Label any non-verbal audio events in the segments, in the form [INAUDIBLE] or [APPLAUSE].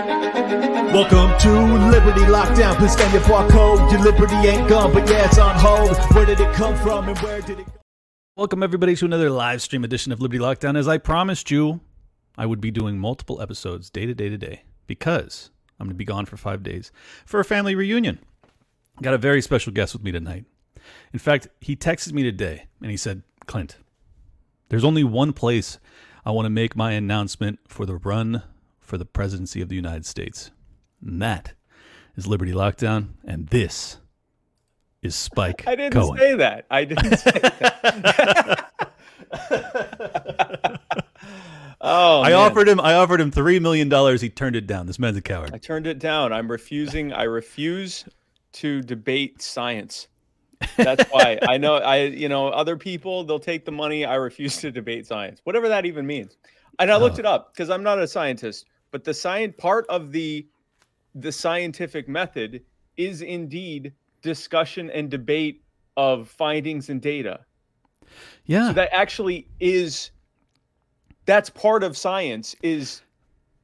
Welcome to Liberty Lockdown. Please scan your barcode. Your liberty ain't gone, but yeah, it's on hold. Where did it come from and where did it go? Welcome, everybody, to another live stream edition of Liberty Lockdown. As I promised you, I would be doing multiple episodes day to day to day because I'm going to be gone for five days for a family reunion. Got a very special guest with me tonight. In fact, he texted me today and he said, Clint, there's only one place I want to make my announcement for the run for the presidency of the United States. And that is Liberty Lockdown. And this is Spike. I didn't Cohen. say that. I didn't say that. [LAUGHS] oh, I man. offered him. I offered him three million dollars. He turned it down. This man's a coward. I turned it down. I'm refusing. I refuse to debate science. That's why I know. I you know other people they'll take the money. I refuse to debate science, whatever that even means. And I looked Oh. it up because I'm not a scientist, but the science part of the the scientific method is indeed discussion and debate of findings and data. Yeah. so that actually is that's part of science is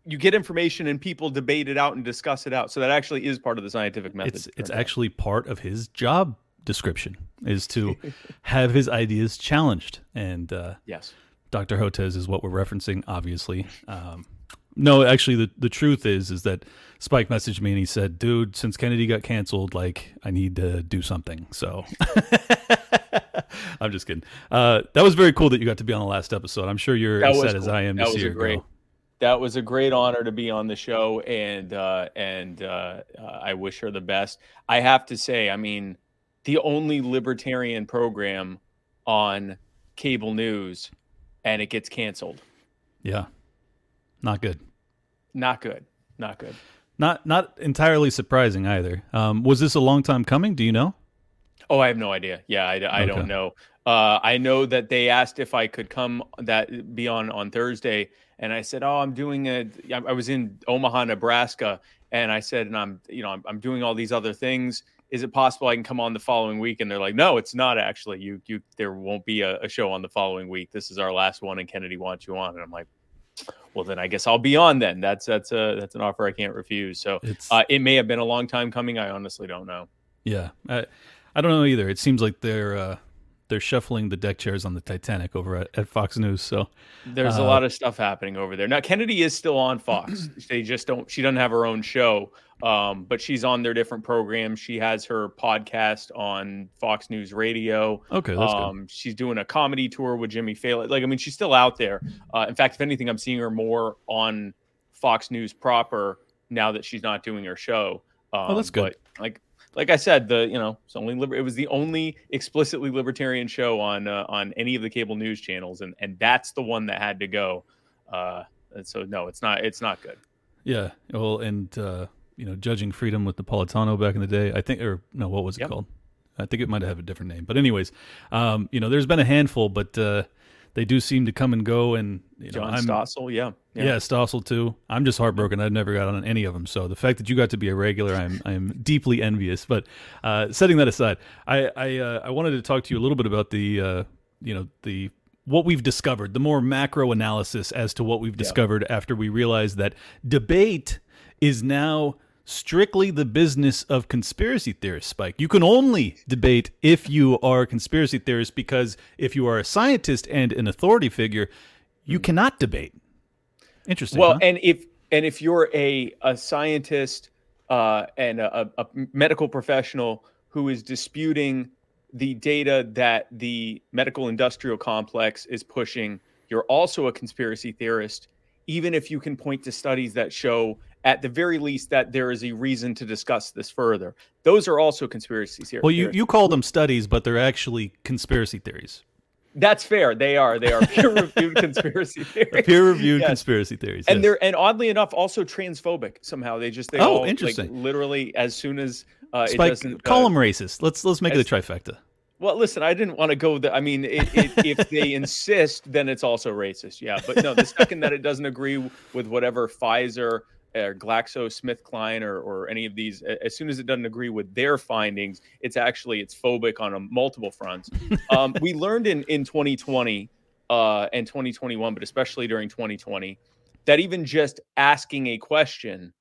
you get information and people debate it out and discuss it out so that actually is part of the scientific method it's it's actually part of his job description is to [LAUGHS] have his ideas challenged. And uh, yes Dr. Hotez is what we're referencing, obviously. Um, no, actually, the, the truth is is that Spike messaged me and he said, "Dude, since Kennedy got canceled, like I need to do something." So [LAUGHS] I'm just kidding. Uh, that was very cool that you got to be on the last episode. I'm sure you're That as was sad as. I am That was her great- go. that was a great honor to be on the show and uh and uh, uh i wish her the best i have to say i mean the only libertarian program on cable news and it gets canceled Yeah, not good. Not good not good Not not entirely surprising either. Um, was this a long time coming? Do you know? Oh, I have no idea. Yeah, I, I Okay. don't know. Uh, I know that they asked if I could come that be on on Thursday, and I said, "Oh, I'm doing a. I was in Omaha, Nebraska, and I said, and I'm, you know, I'm, I'm doing all these other things. Is it possible I can come on the following week?" And they're like, "No, it's not actually. You, you, there won't be a, a show on the following week. This is our last one, and Kennedy wants you on." And I'm like, "Well, then I guess I'll be on. Then that's that's a that's an offer I can't refuse." So It's uh, it may have been a long time coming. I honestly don't know. yeah. I, I don't know either. It seems like they're uh, they're shuffling the deck chairs on the Titanic over at, at Fox News. So There's a Uh, lot of stuff happening over there. Now Kennedy is still on Fox. [CLEARS THROAT] they just don't she doesn't have her own show. Um, but she's on their different programs. She has her podcast on Fox News Radio. okay, that's good. Um, she's doing a comedy tour with Jimmy Fallon. Like, I mean, she's still out there. Uh, in fact, if anything, I'm seeing her more on Fox News proper now that she's not doing her show. Um, Oh, that's good. But like, like I said, the you know, it's only liber- it was the only explicitly libertarian show on uh, on any of the cable news channels, and and that's the one that had to go. Uh, and so no, it's not it's not good. Yeah. Well, and uh, you know, judging freedom with Napolitano back in the day, I think, or no, what was it Yep. called? I think it might have a different name. But anyways, um, you know, there's been a handful, but uh, they do seem to come and go. And you know, John I'm, Stossel, yeah, Yeah. Stossel too. I'm just heartbroken. I've never got on any of them. So the fact that you got to be a regular, I'm I'm deeply envious. But uh, setting that aside, I I, uh, I wanted to talk to you a little bit about the uh, you know the what we've discovered, the more macro analysis as to what we've discovered after we realized that debate is now strictly the business of conspiracy theorists spike you can only debate if you are a conspiracy theorist because if you are a scientist and an authority figure you cannot debate interesting Well, huh? and if and if you're a a scientist uh, and a, a medical professional who is disputing the data that the medical industrial complex is pushing, you're also a conspiracy theorist. Even if you can point to studies that show, at the very least, that there is a reason to discuss this further, those are also conspiracies here. Well, you, you call them studies, but they're actually conspiracy theories. That's fair. They are. They are [LAUGHS] peer-reviewed conspiracy theories. Peer-reviewed Yes. conspiracy theories. and yes. they're and oddly enough also transphobic somehow they just they Oh, all like, interesting. literally as soon as uh it Spike, doesn't call uh, them racist. Let's let's make it as- a trifecta. well listen i didn't want to go the i mean it, it, if they [LAUGHS] insist then it's also racist yeah but no the second that it doesn't agree with whatever pfizer or glaxo GlaxoSmithKline or, or any of these, as soon as it doesn't agree with their findings, it's actually it's phobic on a multiple fronts. [LAUGHS] Um, we learned in in 2020 uh, and 2021, but especially during 2020, that even just asking a question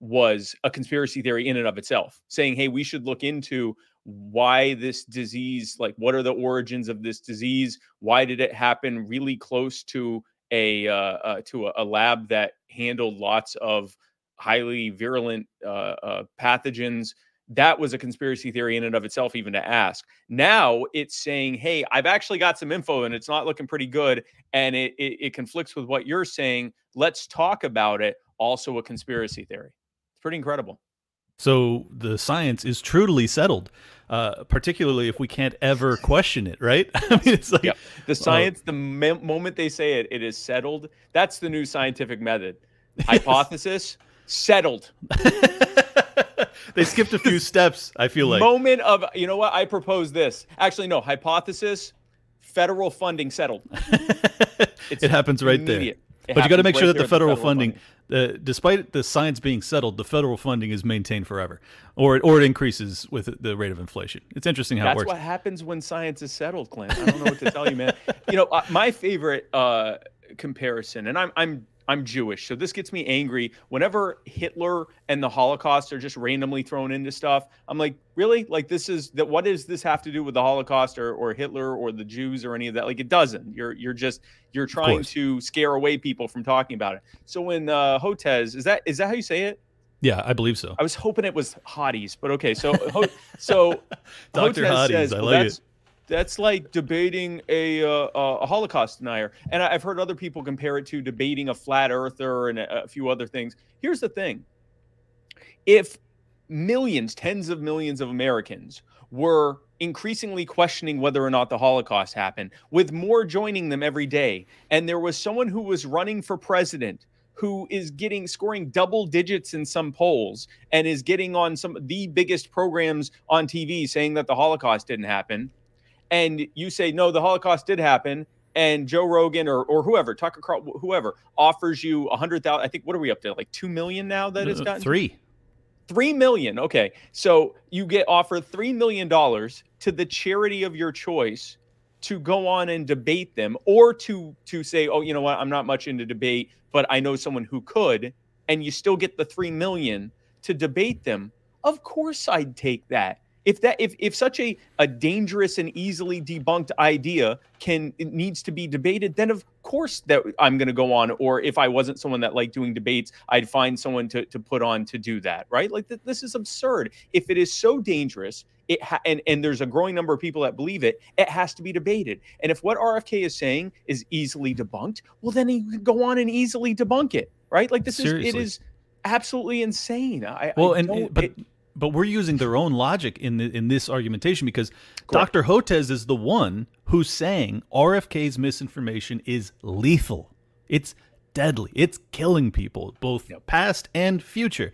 was a conspiracy theory in and of itself, saying, "Hey, we should look into why this disease, like what are the origins of this disease? Why did it happen really close to a uh, uh, to a, a, lab that handled lots of highly virulent uh, uh, pathogens?" That was a conspiracy theory in and of itself, even to ask. Now it's saying, "Hey, I've actually got some info, and it's not looking pretty good, and it, it, it conflicts with what you're saying. Let's talk about it." Also, a conspiracy theory. It's pretty incredible. So the science is truly settled, uh, particularly if we can't ever question it, right? [LAUGHS] I mean, it's like the uh, science. Uh, the me- moment they say it, it is settled. That's the new scientific method. [LAUGHS] Hypothesis settled. [LAUGHS] they skipped a few steps. I feel like moment of you know what I propose this. Actually, no hypothesis. Federal funding settled. it happens right immediate. there but you got to make sure that the federal, federal funding, funding. Uh, despite the science being settled, the federal funding is maintained forever, or it, or it increases with the rate of inflation. It's interesting how That's it works. what happens when science is settled, Clint. I don't know what to tell you, man. You know, uh, my favorite uh, comparison, and I'm I'm I'm Jewish. So this gets me angry whenever Hitler and the Holocaust are just randomly thrown into stuff. I'm like, really? Like this is that what does this have to do with the Holocaust or, or Hitler or the Jews or any of that? Like it doesn't. You're you're just you're trying to scare away people from talking about it. So when uh Hotez, is that is that how you say it? Yeah, I believe so. I was hoping it was hotties, but okay. So so [LAUGHS] Dr. Hotties, says, I like it that's like debating a, uh, a Holocaust denier. And I've heard other people compare it to debating a flat earther and a, a few other things. Here's the thing if millions, tens of millions of Americans were increasingly questioning whether or not the Holocaust happened, with more joining them every day, and there was someone who was running for president who is getting scoring double digits in some polls and is getting on some of the biggest programs on TV saying that the Holocaust didn't happen and you say no, the Holocaust did happen, and Joe Rogan or or whoever Tucker Carl whoever offers you a hundred thousand, I think what are we up to like two million now that it's uh, gotten three. Three million. Okay. So you get offered three million dollars to the charity of your choice to go on and debate them or to to say, oh, you know what, I'm not much into debate, but I know someone who could, and you still get the three million to debate them. Of course I'd take that if that if if such a a dangerous and easily debunked idea can needs to be debated then of course that i'm going to go on or if i wasn't someone that liked doing debates i'd find someone to, to put on to do that right? Like th- this is absurd. If it is so dangerous it ha- and and there's a growing number of people that believe it it has to be debated. And if what rfk is saying is easily debunked well then he can go on and easily debunk it right? Like this Seriously. is it is absolutely insane. I well I and but it, but we're using their own logic in the, in this argumentation because Correct. Dr. Hotez is the one who's saying RFK's misinformation is lethal. It's deadly. It's killing people, both yep. past and future.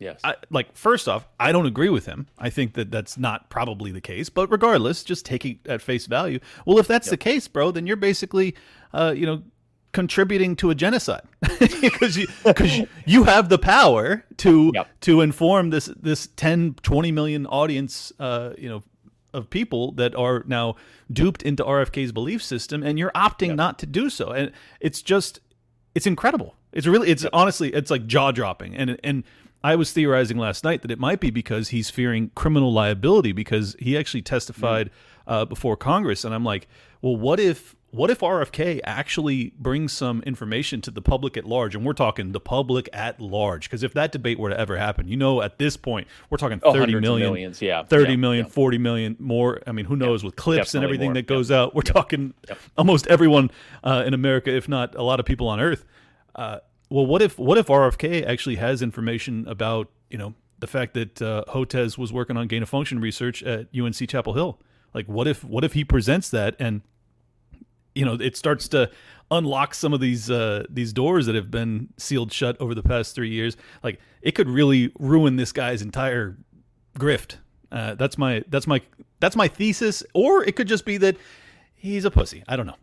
Yes. I, like first off, I don't agree with him. I think that that's not probably the case. But regardless, just taking at face value. Well, if that's yep. the case, bro, then you're basically, uh, you know, contributing to a genocide [LAUGHS] because you because you have the power to yep. to inform this this 10 20 million audience uh you know of people that are now duped into RFK's belief system and you're opting yep. not to do so and it's just it's incredible it's really it's yep. honestly it's like jaw dropping and and I was theorizing last night that it might be because he's fearing criminal liability because he actually testified mm. uh, before Congress and I'm like well what if what if RFK actually brings some information to the public at large? And we're talking the public at large. Because if that debate were to ever happen, you know, at this point, we're talking oh, 30 million, millions, yeah. 30 yeah, million, yeah. 40 million more. I mean, who knows with clips and everything more. that goes out. We're talking almost everyone uh, in America, if not a lot of people on earth. Uh, well, what if what if RFK actually has information about, you know, the fact that uh, Hotez was working on gain of function research at UNC Chapel Hill? Like, what if what if he presents that and you know it starts to unlock some of these uh, these doors that have been sealed shut over the past three years. Like it could really ruin this guy's entire grift. Uh, that's my that's my that's my thesis, or it could just be that he's a pussy. I don't know.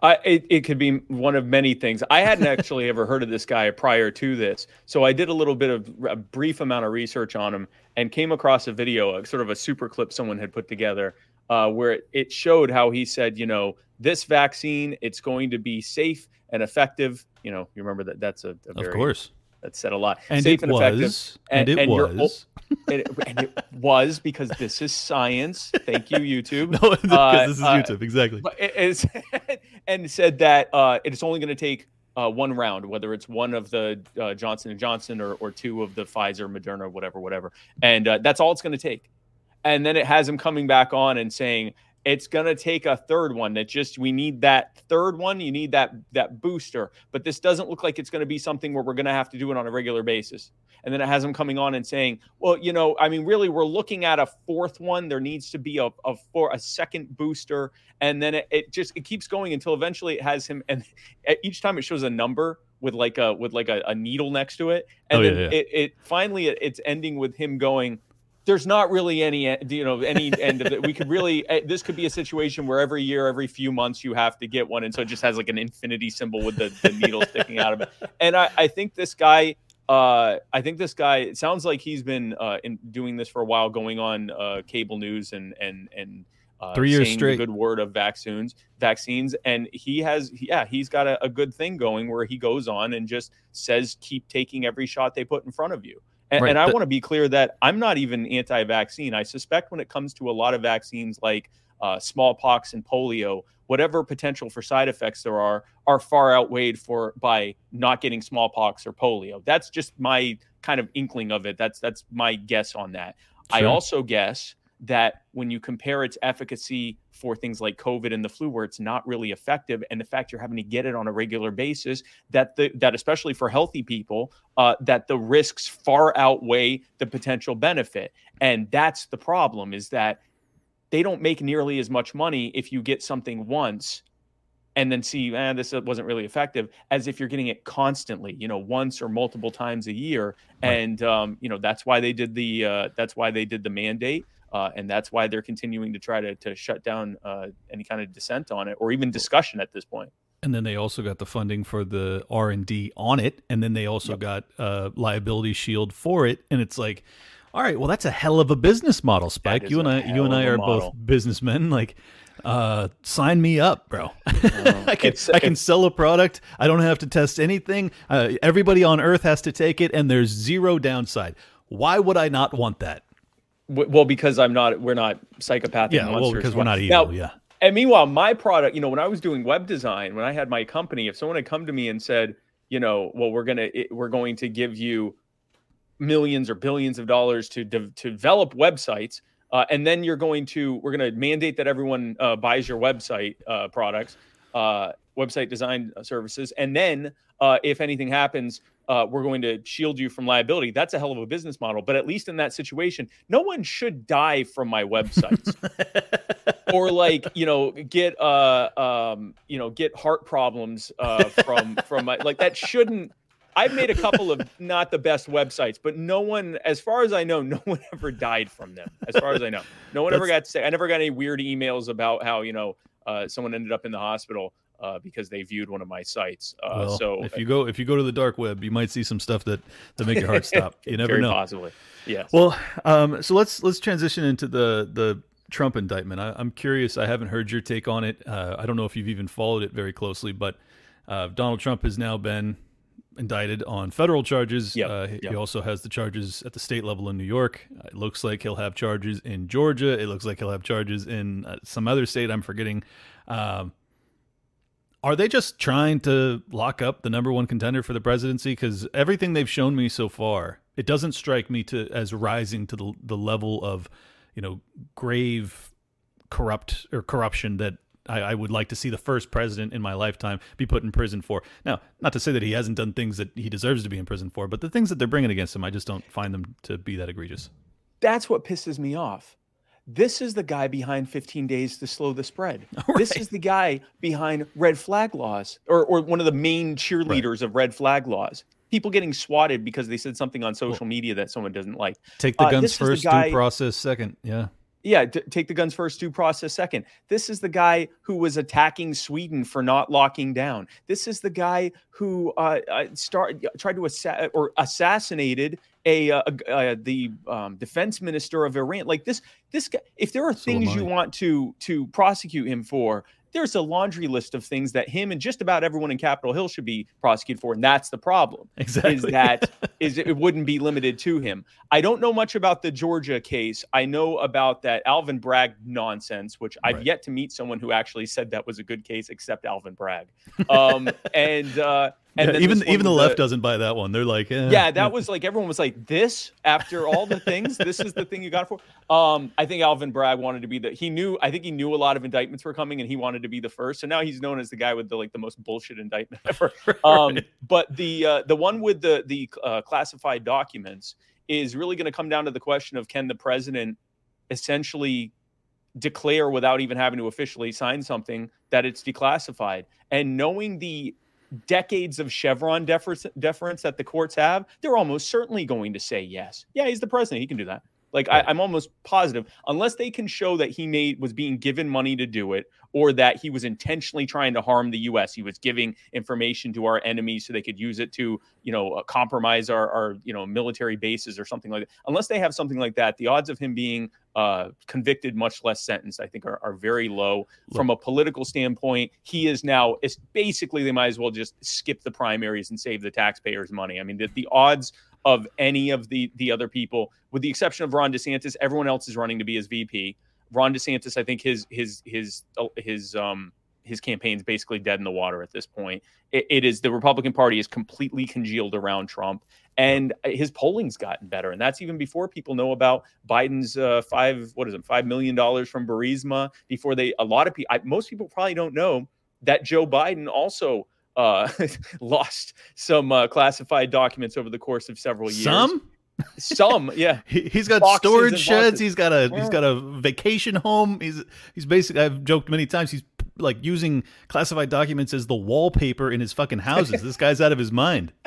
Uh, it, it could be one of many things. I hadn't [LAUGHS] actually ever heard of this guy prior to this. So I did a little bit of a brief amount of research on him and came across a video, a, sort of a super clip someone had put together uh, where it, it showed how he said, you know, this vaccine it's going to be safe and effective you know you remember that that's a, a very of course that said a lot. And Safe it and effective. was. And, it you're- was. and, it, and it [LAUGHS] was because this is science. Thank you, YouTube. [LAUGHS] No, because Uh, this is uh, YouTube. Exactly. But it is, [LAUGHS] and said that uh, it's only going to take uh, one round, whether it's one of the uh, Johnson and Johnson or, or two of the Pfizer, Moderna, whatever, whatever, and uh, that's all it's going to take. And then it has him coming back on and saying it's going to take a third one. That just we need that third one. You need that that booster, but this doesn't look like it's going to be something where we're going to have to do it on a regular basis. And then it has him coming on and saying, well, you know, I mean, really, we're looking at a fourth one. There needs to be a, a for a second booster, and then it, it just it keeps going until eventually it has him. And [LAUGHS] each time it shows a number with like a with like a, a needle next to it, and Oh, then yeah, yeah. It, it finally it, it's ending with him going. There's not really any, e- you know, any end of it. We could really, eh, this could be a situation where every year, every few months, you have to get one, and so it just has like an infinity symbol with the, the needle sticking out of it. And I, I think this guy, uh, I think this guy. It sounds like he's been uh, in doing this for a while, going on uh, cable news and and and uh, Three years straight. The good word of vaccines, vaccines, and he has, yeah, he's got a, a good thing going where he goes on and just says, keep taking every shot they put in front of you. And, Right, and I want to be clear that I'm not even anti-vaccine. I suspect when it comes to a lot of vaccines like uh, smallpox and polio, whatever potential for side effects there are, are far outweighed for by not getting smallpox or polio. That's just my kind of inkling of it. That's that's my guess on that. I also guess that when you compare its efficacy for things like COVID and the flu, where it's not really effective, and the fact you're having to get it on a regular basis, that the that especially for healthy people, uh, that the risks far outweigh the potential benefit, and that's the problem. Is that they don't make nearly as much money if you get something once and then see, eh, this wasn't really effective, as if you're getting it constantly, you know, once or multiple times a year. And um, you know, that's why they did the uh, that's why they did the mandate. Uh, and that's why they're continuing to try to, to shut down uh, any kind of dissent on it or even discussion at this point. and then they also got the funding for the R and D on it, and then they also Yep. got uh, liability shield for it. And it's like, all right, well, that's a hell of a business model, Spike. You and a I, you and I are model. both businessmen. Like, uh, sign me up, bro. [LAUGHS] I can It's- I can it's- sell a product. I don't have to test anything. Uh, everybody on Earth has to take it, and there's zero downside. Why would I not want that? W- Well, because I'm not, we're not psychopathic Yeah, well, because we're not evil. Now, yeah. And meanwhile, my product, you know, when I was doing web design, when I had my company, if someone had come to me and said, you know, well, we're gonna it, we're going to give you millions or billions of dollars to de- to develop websites, uh, and then you're going to we're going to mandate that everyone uh, buys your website uh, products, uh, website design services, and then uh, if anything happens. Uh, we're going to shield you from liability. That's a hell of a business model. But at least in that situation, no one should die from my websites [LAUGHS] or like you know get uh um you know get heart problems uh from from my like that shouldn't I've made a couple of not the best websites, but no one, as far as I know, no one ever died from them. As far as I know, no one ever got sick. I never got any weird emails about how you know uh, someone ended up in the hospital uh, because they viewed one of my sites. Uh, well, so if you go if you go to the dark web, you might see some stuff that that make your heart [LAUGHS] stop. You never know. Possibly, yes. Well, um, so let's let's transition into the the Trump indictment. I, I'm curious. I haven't heard your take on it. Uh, I don't know if you've even followed it very closely, but uh, Donald Trump has now been indicted on federal charges. Yep, Uh, he yep. also has the charges at the state level in New York. It looks like he'll have charges in Georgia. It looks like he'll have charges in uh, some other state. I'm forgetting. Um, are they just trying to lock up the number one contender for the presidency? Because everything they've shown me so far, it doesn't strike me to as rising to the the level of, you know, grave corrupt or corruption that I, I would like to see the first president in my lifetime be put in prison for. Now, not to say that he hasn't done things that he deserves to be in prison for, but the things that they're bringing against him, I just don't find them to be that egregious. That's what pisses me off. This is the guy behind 15 days to slow the spread. [LAUGHS] This is the guy behind red flag laws or, or one of the main cheerleaders of red flag laws. People getting swatted because they said something on social media that someone doesn't like. Take the Uh, guns this is the first, guy- due process second. Yeah. Yeah, t- take the guns first, due process second. This is the guy who was attacking Sweden for not locking down. This is the guy who uh, uh, start tried to assa- or assassinated a, uh, a- uh, the um, defense minister of Iran. Like this, this guy. If there are things you want to to prosecute him for, there's a laundry list of things that him and just about everyone in Capitol Hill should be prosecuted for, and that's the problem. Exactly. Is that [LAUGHS] is it wouldn't be limited to him. I don't know much about the Georgia case. I know about that Alvin Bragg nonsense, which I've Right. yet to meet someone who actually said that was a good case, except Alvin Bragg. Um, [LAUGHS] and uh, and Yeah, even even the with left doesn't buy that one. They're like, eh, yeah, that was like everyone was like, "This after all the things, this is the thing you got for." Um, I think Alvin Bragg wanted to be the. He knew. I think he knew a lot of indictments were coming, and he wanted to be the first. So now he's known as the guy with the like the most bullshit indictment [LAUGHS] ever. [LAUGHS] Um, Right. But the uh, the one with the the uh, classified documents is really going to come down to the question of can the president essentially declare without even having to officially sign something that it's declassified and knowing the decades of chevron deference, deference that the courts have they're almost certainly going to say yes. Yeah he's the president. He can do that like I, i'm almost positive unless they can show that he made was being given money to do it or that he was intentionally trying to harm the us he was giving information to our enemies so they could use it to you know uh, compromise our, our you know military bases or something like that unless they have something like that the odds of him being uh, convicted, much less sentenced, I think are, are very low. From a political standpoint, he is now, it's basically, they might as well just skip the primaries and save the taxpayers money. I mean, the, the odds of any of the, the other people, with the exception of Ron DeSantis, everyone else is running to be his VP. Ron DeSantis, I think his, his, his, his, um, his campaign's basically dead in the water at this point. It, it is the Republican Party is completely congealed around Trump, and his polling's gotten better. And that's even before people know about Biden's uh, five what is it five million dollars from Burisma. Before they a lot of people, most people probably don't know that Joe Biden also. Uh, [LAUGHS] lost some uh, classified documents over the course of several years. some. some, [LAUGHS] yeah. He, he's got Boxes storage sheds. He's got a He's got a vacation home. He's he's basically. I've joked many times. He's like using classified documents as the wallpaper in his fucking houses. this guy's out of his mind. [LAUGHS]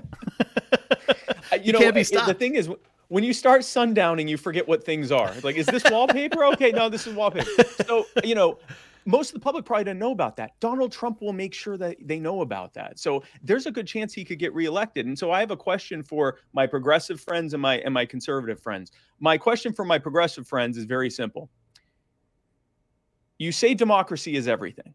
You know, can't be it- The thing is, when you start sundowning, you forget what things are. Like, is this wallpaper? Okay, no, this is wallpaper. So, you know, most of the public probably doesn't know about that. Donald Trump will make sure that they know about that. So there's a good chance he could get reelected. And so I have a question for my progressive friends and my and my conservative friends. My question for my progressive friends is very simple. You say democracy is everything.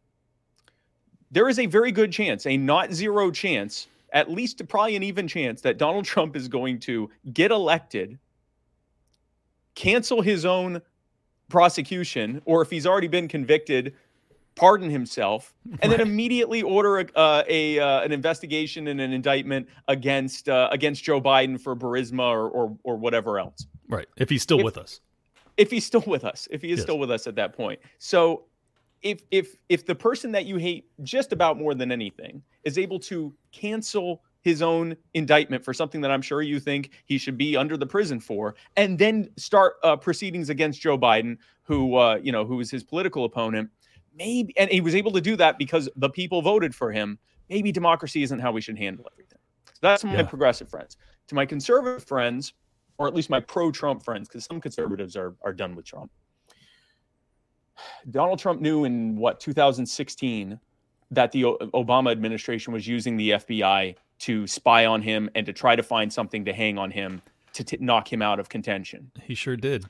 There is a very good chance, a not zero chance, at least probably an even chance that Donald Trump is going to get elected, cancel his own prosecution, or if he's already been convicted, pardon himself, and then immediately order a, uh, a uh, an investigation and an indictment against uh, against Joe Biden for Burisma or, or or whatever else Right. If he's still If- with us. if he's still with us, if he is Yes. still with us at that point. So if if if the person that you hate just about more than anything is able to cancel his own indictment for something that I'm sure you think he should be under the prison for, and then start uh, proceedings against Joe Biden, who uh, you know who is his political opponent, maybe, and he was able to do that because the people voted for him. Maybe democracy isn't how we should handle everything. So that's my Yeah. progressive friends. To my conservative friends, or at least my pro-Trump friends, because some conservatives are are done with Trump. Donald Trump knew in what 2016 that the O- Obama administration was using the FBI to spy on him and to try to find something to hang on him to t- knock him out of contention. He sure did.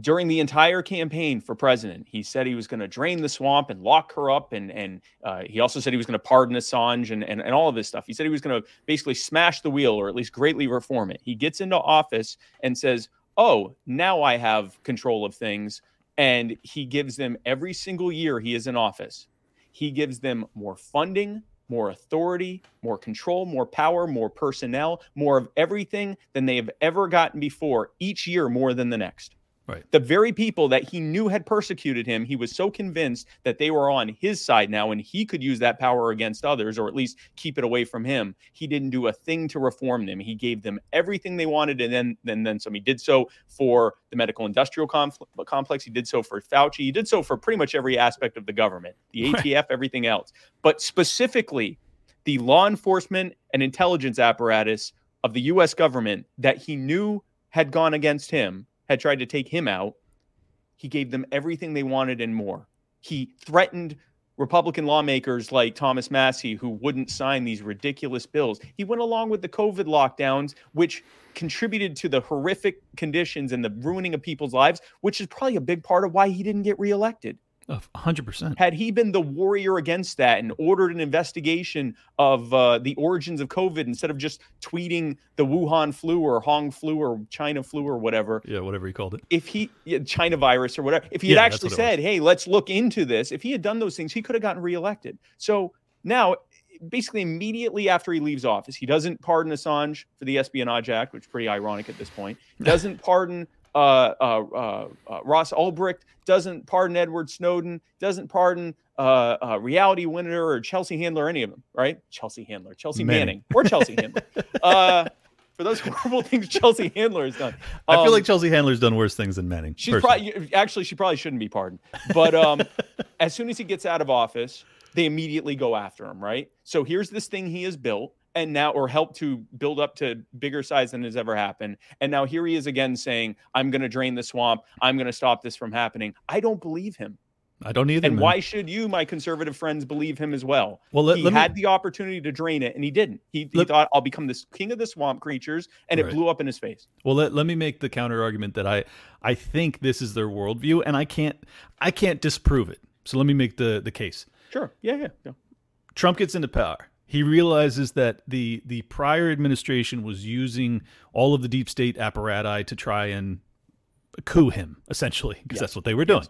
During the entire campaign for president, he said he was going to drain the swamp and lock her up, and and uh, he also said he was going to pardon Assange and, and and all of this stuff. He said he was going to basically smash the wheel or at least greatly reform it. He gets into office and says, "Oh, now I have control of things," and he gives them every single year he is in office. He gives them more funding, more authority, more control, more power, more personnel, more of everything than they have ever gotten before, each year more than the next. Right. The very people that he knew had persecuted him, he was so convinced that they were on his side now and he could use that power against others or at least keep it away from him. He didn't do a thing to reform them. He gave them everything they wanted and then then, then some. He did so for the medical industrial complex. He did so for Fauci. He did so for pretty much every aspect of the government, the Right. ATF, everything else. But specifically, the law enforcement and intelligence apparatus of the US government that he knew had gone against him, had tried to take him out, he gave them everything they wanted and more. He threatened Republican lawmakers like Thomas Massie, who wouldn't sign these ridiculous bills. He went along with the COVID lockdowns, which contributed to the horrific conditions and the ruining of people's lives, which is probably a big part of why he didn't get reelected. Hundred percent. Had he been the warrior against that and ordered an investigation of uh, the origins of COVID instead of just tweeting the Wuhan flu or Kung flu or China flu or whatever, Yeah, whatever he called it. if he yeah, China virus or whatever, if he had actually what it was. said, "Hey, let's look into this," if he had done those things, he could have gotten reelected. So now, basically, immediately after he leaves office, he doesn't pardon Assange for the Espionage Act, which is pretty ironic at this point. [LAUGHS] Doesn't pardon uh, uh, uh, uh, Ross Ulbricht. Doesn't pardon Edward Snowden. Doesn't pardon uh, uh, Reality Winner or Chelsea Handler, any of them. Right? Chelsea Handler, Chelsea Manning. Manning, or Chelsea Handler. [LAUGHS] Uh, for those horrible things Chelsea Handler has done. I feel Um, like Chelsea Handler's done worse things than Manning. She's personally. probably actually she probably shouldn't be pardoned. But um, [LAUGHS] as soon as he gets out of office, they immediately go after him, right? So here's this thing he has built and now or help to build up to bigger size than has ever happened. And now here he is again saying, I'm gonna drain the swamp, I'm gonna stop this from happening. I don't believe him. I don't either. And man. why should you, my conservative friends, believe him as well? Well, let, he let me- had the opportunity to drain it and he didn't. He, he Let- thought I'll become this king of the swamp creatures, and Right. it blew up in his face. Well, let, let me make the counter argument that I I think this is their worldview, and I can't I can't disprove it. So let me make the the case. Sure. Yeah, yeah. yeah. Trump gets into power. He realizes that the the prior administration was using all of the deep state apparati to try and coup him, essentially, because Yes. that's what they were doing. Yes.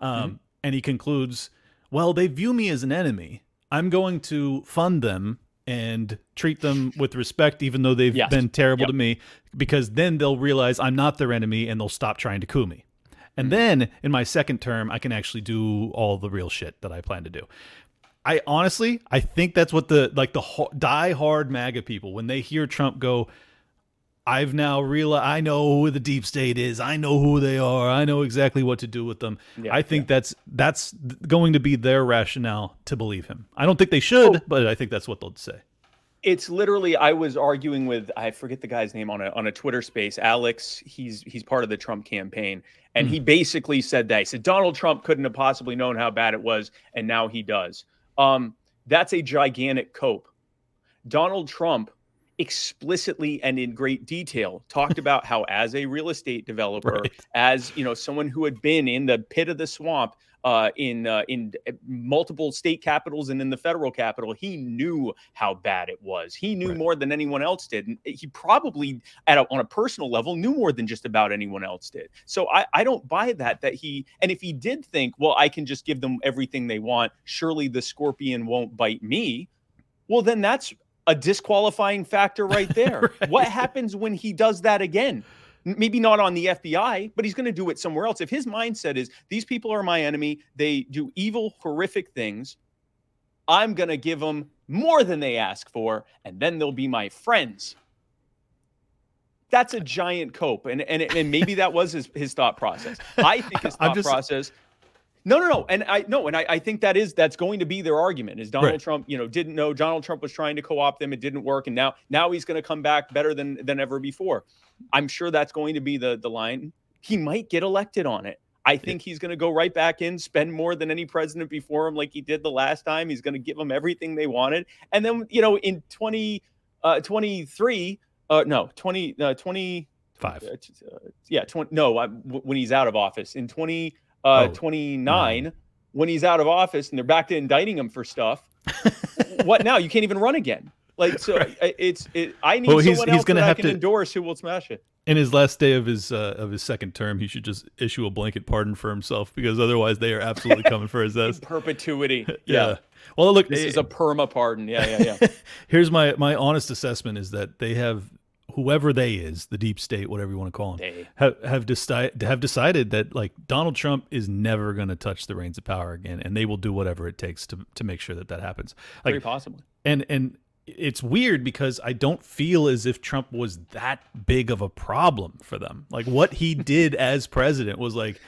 Um, And he concludes, "Well, they view me as an enemy. I'm going to fund them." And treat them with respect, even though they've Yes. been terrible Yep. to me, because then they'll realize I'm not their enemy and they'll stop trying to coup me. And Mm-hmm. then in my second term, I can actually do all the real shit that I plan to do. I honestly, I think that's what the like the ho- die hard MAGA people when they hear Trump go, I've now realized I know who the deep state is. I know who they are. I know exactly what to do with them. Yeah, I think that's that's going to be their rationale to believe him. I don't think they should, Oh. but I think that's what they'll say. it's literally I was arguing with I forget the guy's name on a on a Twitter space. Alex, he's he's part of the Trump campaign, and he hmm. basically said that he said Donald Trump couldn't have possibly known how bad it was, and now he does. Um, that's a gigantic cope. Donald Trump explicitly and in great detail talked about how as a real estate developer [LAUGHS] Right. as you know someone who had been in the pit of the swamp uh, in uh, in uh, multiple state capitals and in the federal capital, he knew how bad it was. He knew Right. more than anyone else did, and he probably, at a, on a personal level, knew more than just about anyone else did. So I, I don't buy that. That he, and if he did think, well, I can just give them everything they want, surely the scorpion won't bite me. Well, then that's a disqualifying factor right [LAUGHS] there. What happens when he does that again? Maybe not on the FBI, but he's going to do it somewhere else. If his mindset is these people are my enemy, they do evil, horrific things, I'm going to give them more than they ask for, and then they'll be my friends. That's a giant cope, and and and maybe that was his his thought process. I think his [LAUGHS] thought just- process. No, no, no, and I no, and I, I think that is that's going to be their argument. Is Donald Right. Trump, you know, didn't know Donald Trump was trying to co-opt them, it didn't work, and now now he's going to come back better than than ever before. I'm sure that's going to be the the line. He might get elected on it. I think he's going to go right back in, spend more than any president before him, like he did the last time. He's going to give them everything they wanted, and then you know, in 20, uh, 23, uh, no, 20, uh, 20, Five. uh, uh, yeah, 20, no, I, w- when he's out of office in 20, uh, Oh, 29, when he's out of office and they're back to indicting him for stuff. [LAUGHS] what now? You can't even run again. Like so, Right. It's it. I need Well, he's- someone he's else gonna that I can to- endorse who will smash it. In his last day of his uh, of his second term, he should just issue a blanket pardon for himself because otherwise they are absolutely [LAUGHS] coming for his ass. perpetuity. [LAUGHS] Yeah. Yeah. Well, look, This eh, is a perma pardon. Yeah, yeah, yeah. here's my my honest assessment is that they have whoever they is the deep state whatever you want to call them They. have have decided have decided that like Donald Trump is never going to touch the reins of power again and they will do whatever it takes to to make sure that that happens Very possibly. and and it's weird because I don't feel as if Trump was that big of a problem for them like what he did as president was like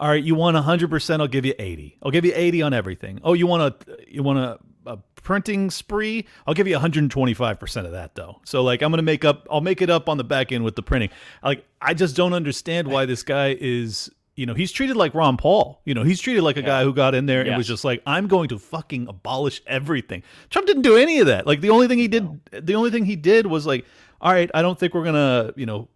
all right, you want 100%, I'll give you 80. I'll give you 80 on everything. Oh, you want a you want a, a printing spree? I'll give you 125% of that though. So like I'm going to make up I'll make it up on the back end with the printing. Like I just don't understand why this guy is you know, he's treated like Ron Paul. You know, he's treated like a guy who got in there and was just like, I'm going to fucking abolish everything. Trump didn't do any of that. Like the only thing he did the only thing he did was like, all right, I don't think we're gonna, you know,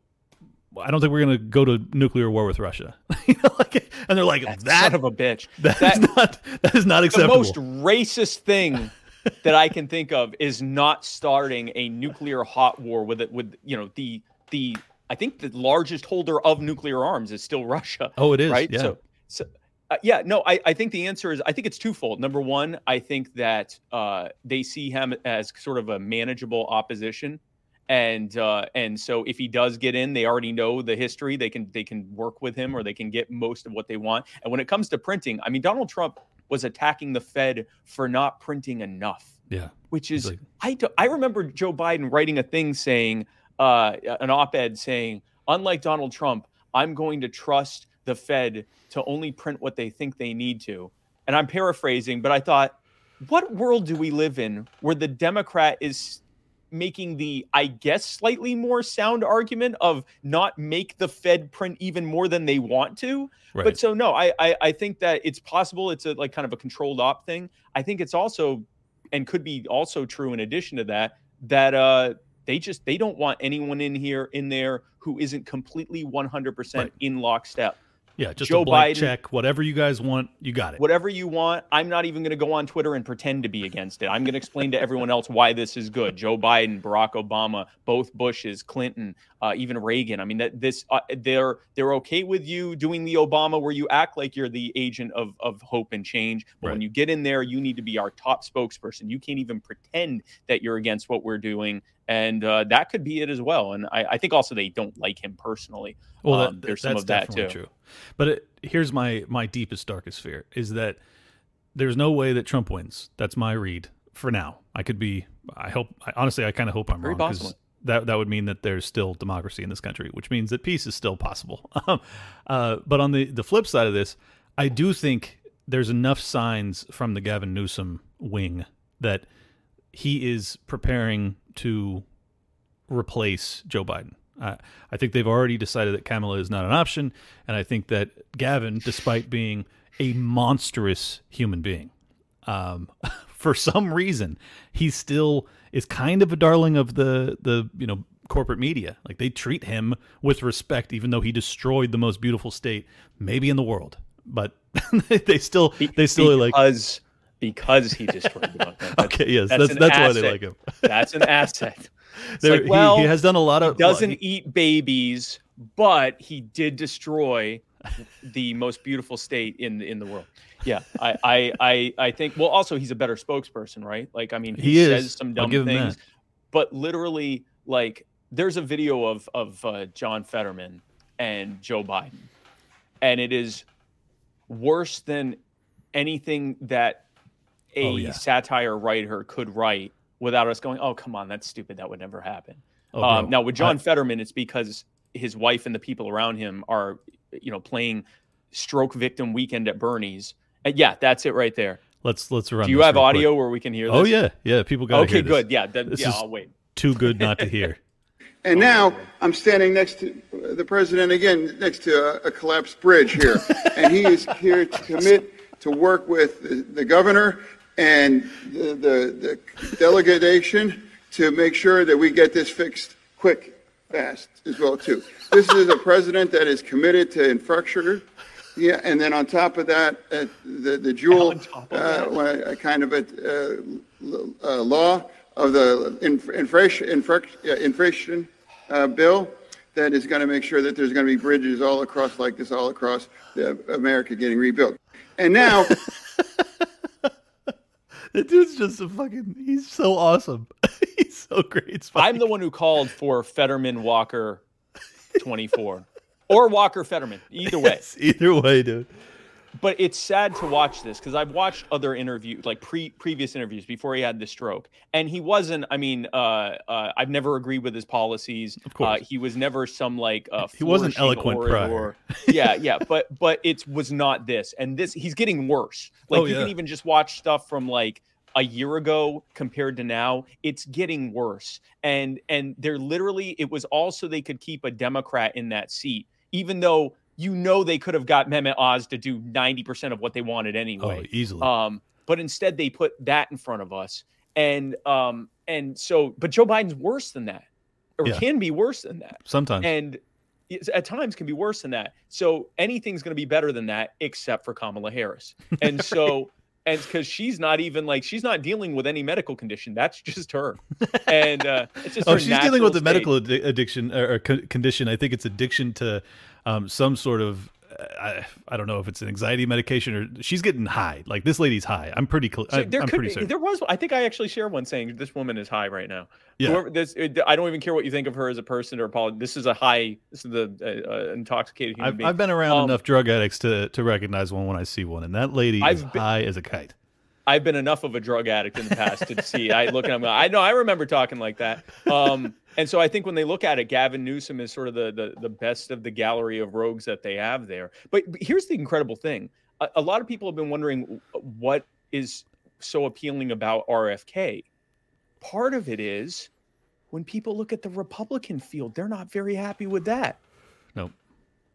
I don't think we're going to go to nuclear war with Russia. [LAUGHS] you know, like, and they're like, That, that son of a bitch. that [LAUGHS] that- is not that is not acceptable. the most racist thing [LAUGHS] that I can think of is not starting a nuclear hot war with it with you know the the I think the largest holder of nuclear arms is still Russia. oh, it is. right? Yeah. So, so uh, yeah, no, I, I think the answer is I think it's twofold. Number one, I think that uh, they see him as sort of a manageable opposition, and uh, and so if he does get in, they already know the history. They can they can work with him, or they can get most of what they want. And when it comes to printing, I mean, Donald Trump was attacking the Fed for not printing enough yeah. which is like- I do, I remember Joe Biden writing a thing saying uh, an op-ed saying unlike Donald Trump I'm going to trust the Fed to only print what they think they need to and I'm paraphrasing but I thought what world do we live in where the Democrat is making the I guess slightly more sound argument of not make the Fed print even more than they want to Right. but so no, I, I I think that it's possible. It's a like kind of a controlled op thing. I think it's also and could be also true in addition to that that uh they just they don't want anyone in here in there who isn't completely 100% Right. in lockstep. Yeah. Just Joe a blank Biden- check. Whatever you guys want, you got it. Whatever you want, I'm not even going to go on Twitter and pretend to be against it. I'm going to explain to everyone else why this is good. Joe Biden, Barack Obama, both Bushes, Clinton, uh, even Reagan. I mean that this uh, they're they're okay with you doing the Obama where you act like you're the agent of of hope and change, but when you get in there, you need to be our top spokesperson. You can't even pretend that you're against what we're doing, and uh, that could be it as well. And I, I think also they don't like him personally. Well, Um, there's some that's of that definitely too. true. But it, here's my my deepest darkest fear is that there's no way that Trump wins. That's my read for now. I could be. I hope. I, honestly, I kind of hope I'm Very wrong because that that would mean that there's still democracy in this country, which means that peace is still possible. [LAUGHS] Um, uh, but on the the flip side of this, I do think there's enough signs from the Gavin Newsom wing that he is preparing to replace Joe Biden. Uh, I think they've already decided that Kamala is not an option, and I think that Gavin, despite being a monstrous human being, um, [LAUGHS] for some reason, he still is kind of a darling of the the you know corporate media. Like they treat him with respect, even though he destroyed the most beautiful state maybe in the world. But [LAUGHS] they still they still are like because he destroyed the [LAUGHS] That's- okay, yes, that's that's that's, why they like him. [LAUGHS] That's an asset. [LAUGHS] There- like, well, he, he has done a lot of doesn't well, he- eat babies, but he did destroy the most beautiful state in in the world. Yeah, I I I, I think. Well, also he's a better spokesperson, right? Like, I mean, he, He says some dumb things, but literally, like, there's a video of of uh, John Fetterman and Joe Biden, and it is worse than anything that a Oh, yeah. satire writer could write without us going, "Oh, come on, that's stupid. That would never happen." oh, um, bro. now with I- John Fetterman, it's because his wife and the people around him are, you know, playing stroke victim weekend at Bernie's. And yeah, that's it right there. let's let's run. Do you this have real quick. audio where we can hear this? Oh yeah, yeah. People got Okay, good. Yeah, that, This yeah. is- I'll wait. Too good not to hear. [LAUGHS] And now I'm standing next to the president again, next to a, a collapsed bridge here. [LAUGHS] and he is here to commit to work with the, the governor and the, the, the delegation to make sure that we get this fixed quick, fast as well too. This is a president that is committed to infrastructure. Yeah, and then on top of that, uh, the the jewel, uh, a kind of a uh, l- uh, law of the inf- inflation inflation uh, bill that is going to make sure that there's going to be bridges all across like this all across the, America getting rebuilt. And now [LAUGHS] That dude's just a fucking. He's so awesome. [LAUGHS] he's so great. It's I'm the one who called for Fetterman Walker 24 or Walker Fetterman, either way. [LAUGHS] Yes, either way, dude. But it's sad to watch this because I've watched other interviews, like pre previous interviews before he had the stroke, and he wasn't. I mean, uh, uh, I've never agreed with his policies. Of course. uh, he was never some like uh, He wasn't eloquent orator. yeah, [LAUGHS] yeah, but but it was not this, and this he's getting worse. Like Oh, you can even just watch stuff from like a year ago compared to now it's getting worse and and they're literally it was also they could keep a democrat in that seat even though you know they could have got Mehmet Oz to do 90% of what they wanted Oh, anyway. easily. Um, but instead they put that in front of us. And um, and so but Joe Biden's worse than that. Or Yeah. can be worse than that. Sometimes. And at times can be worse than that. So anything's going to be better than that, except for Kamala Harris. And [LAUGHS] so, and because she's not even like she's not dealing with any medical condition. That's just her. [LAUGHS] And uh, it's just oh, her she's dealing with a medical addi- addiction or, or co- condition. I think it's addiction to um, some sort of. uh, I, I don't know if it's an anxiety medication or she's getting high. Like this lady's high. I'm pretty cl- So there I'm could pretty be, certain. there was I think I actually shared one saying this woman is high right now. Yeah. Whoever this I don't even care what you think of her as a person or a poli- This is a high. This is the uh, uh, intoxicated human I've, being. I've been around Um, enough drug addicts to to recognize one when I see one, and that lady is I've been- high as a kite. I've been enough of a drug addict in the past to see. I look at him. I know. I remember talking like that. Um, and so I think when they look at it, Gavin Newsom is sort of the the, the best of the gallery of rogues that they have there. But, but here's the incredible thing: a, a lot of people have been wondering what is so appealing about RFK. Part of it is when people look at the Republican field, they're not very happy with that No,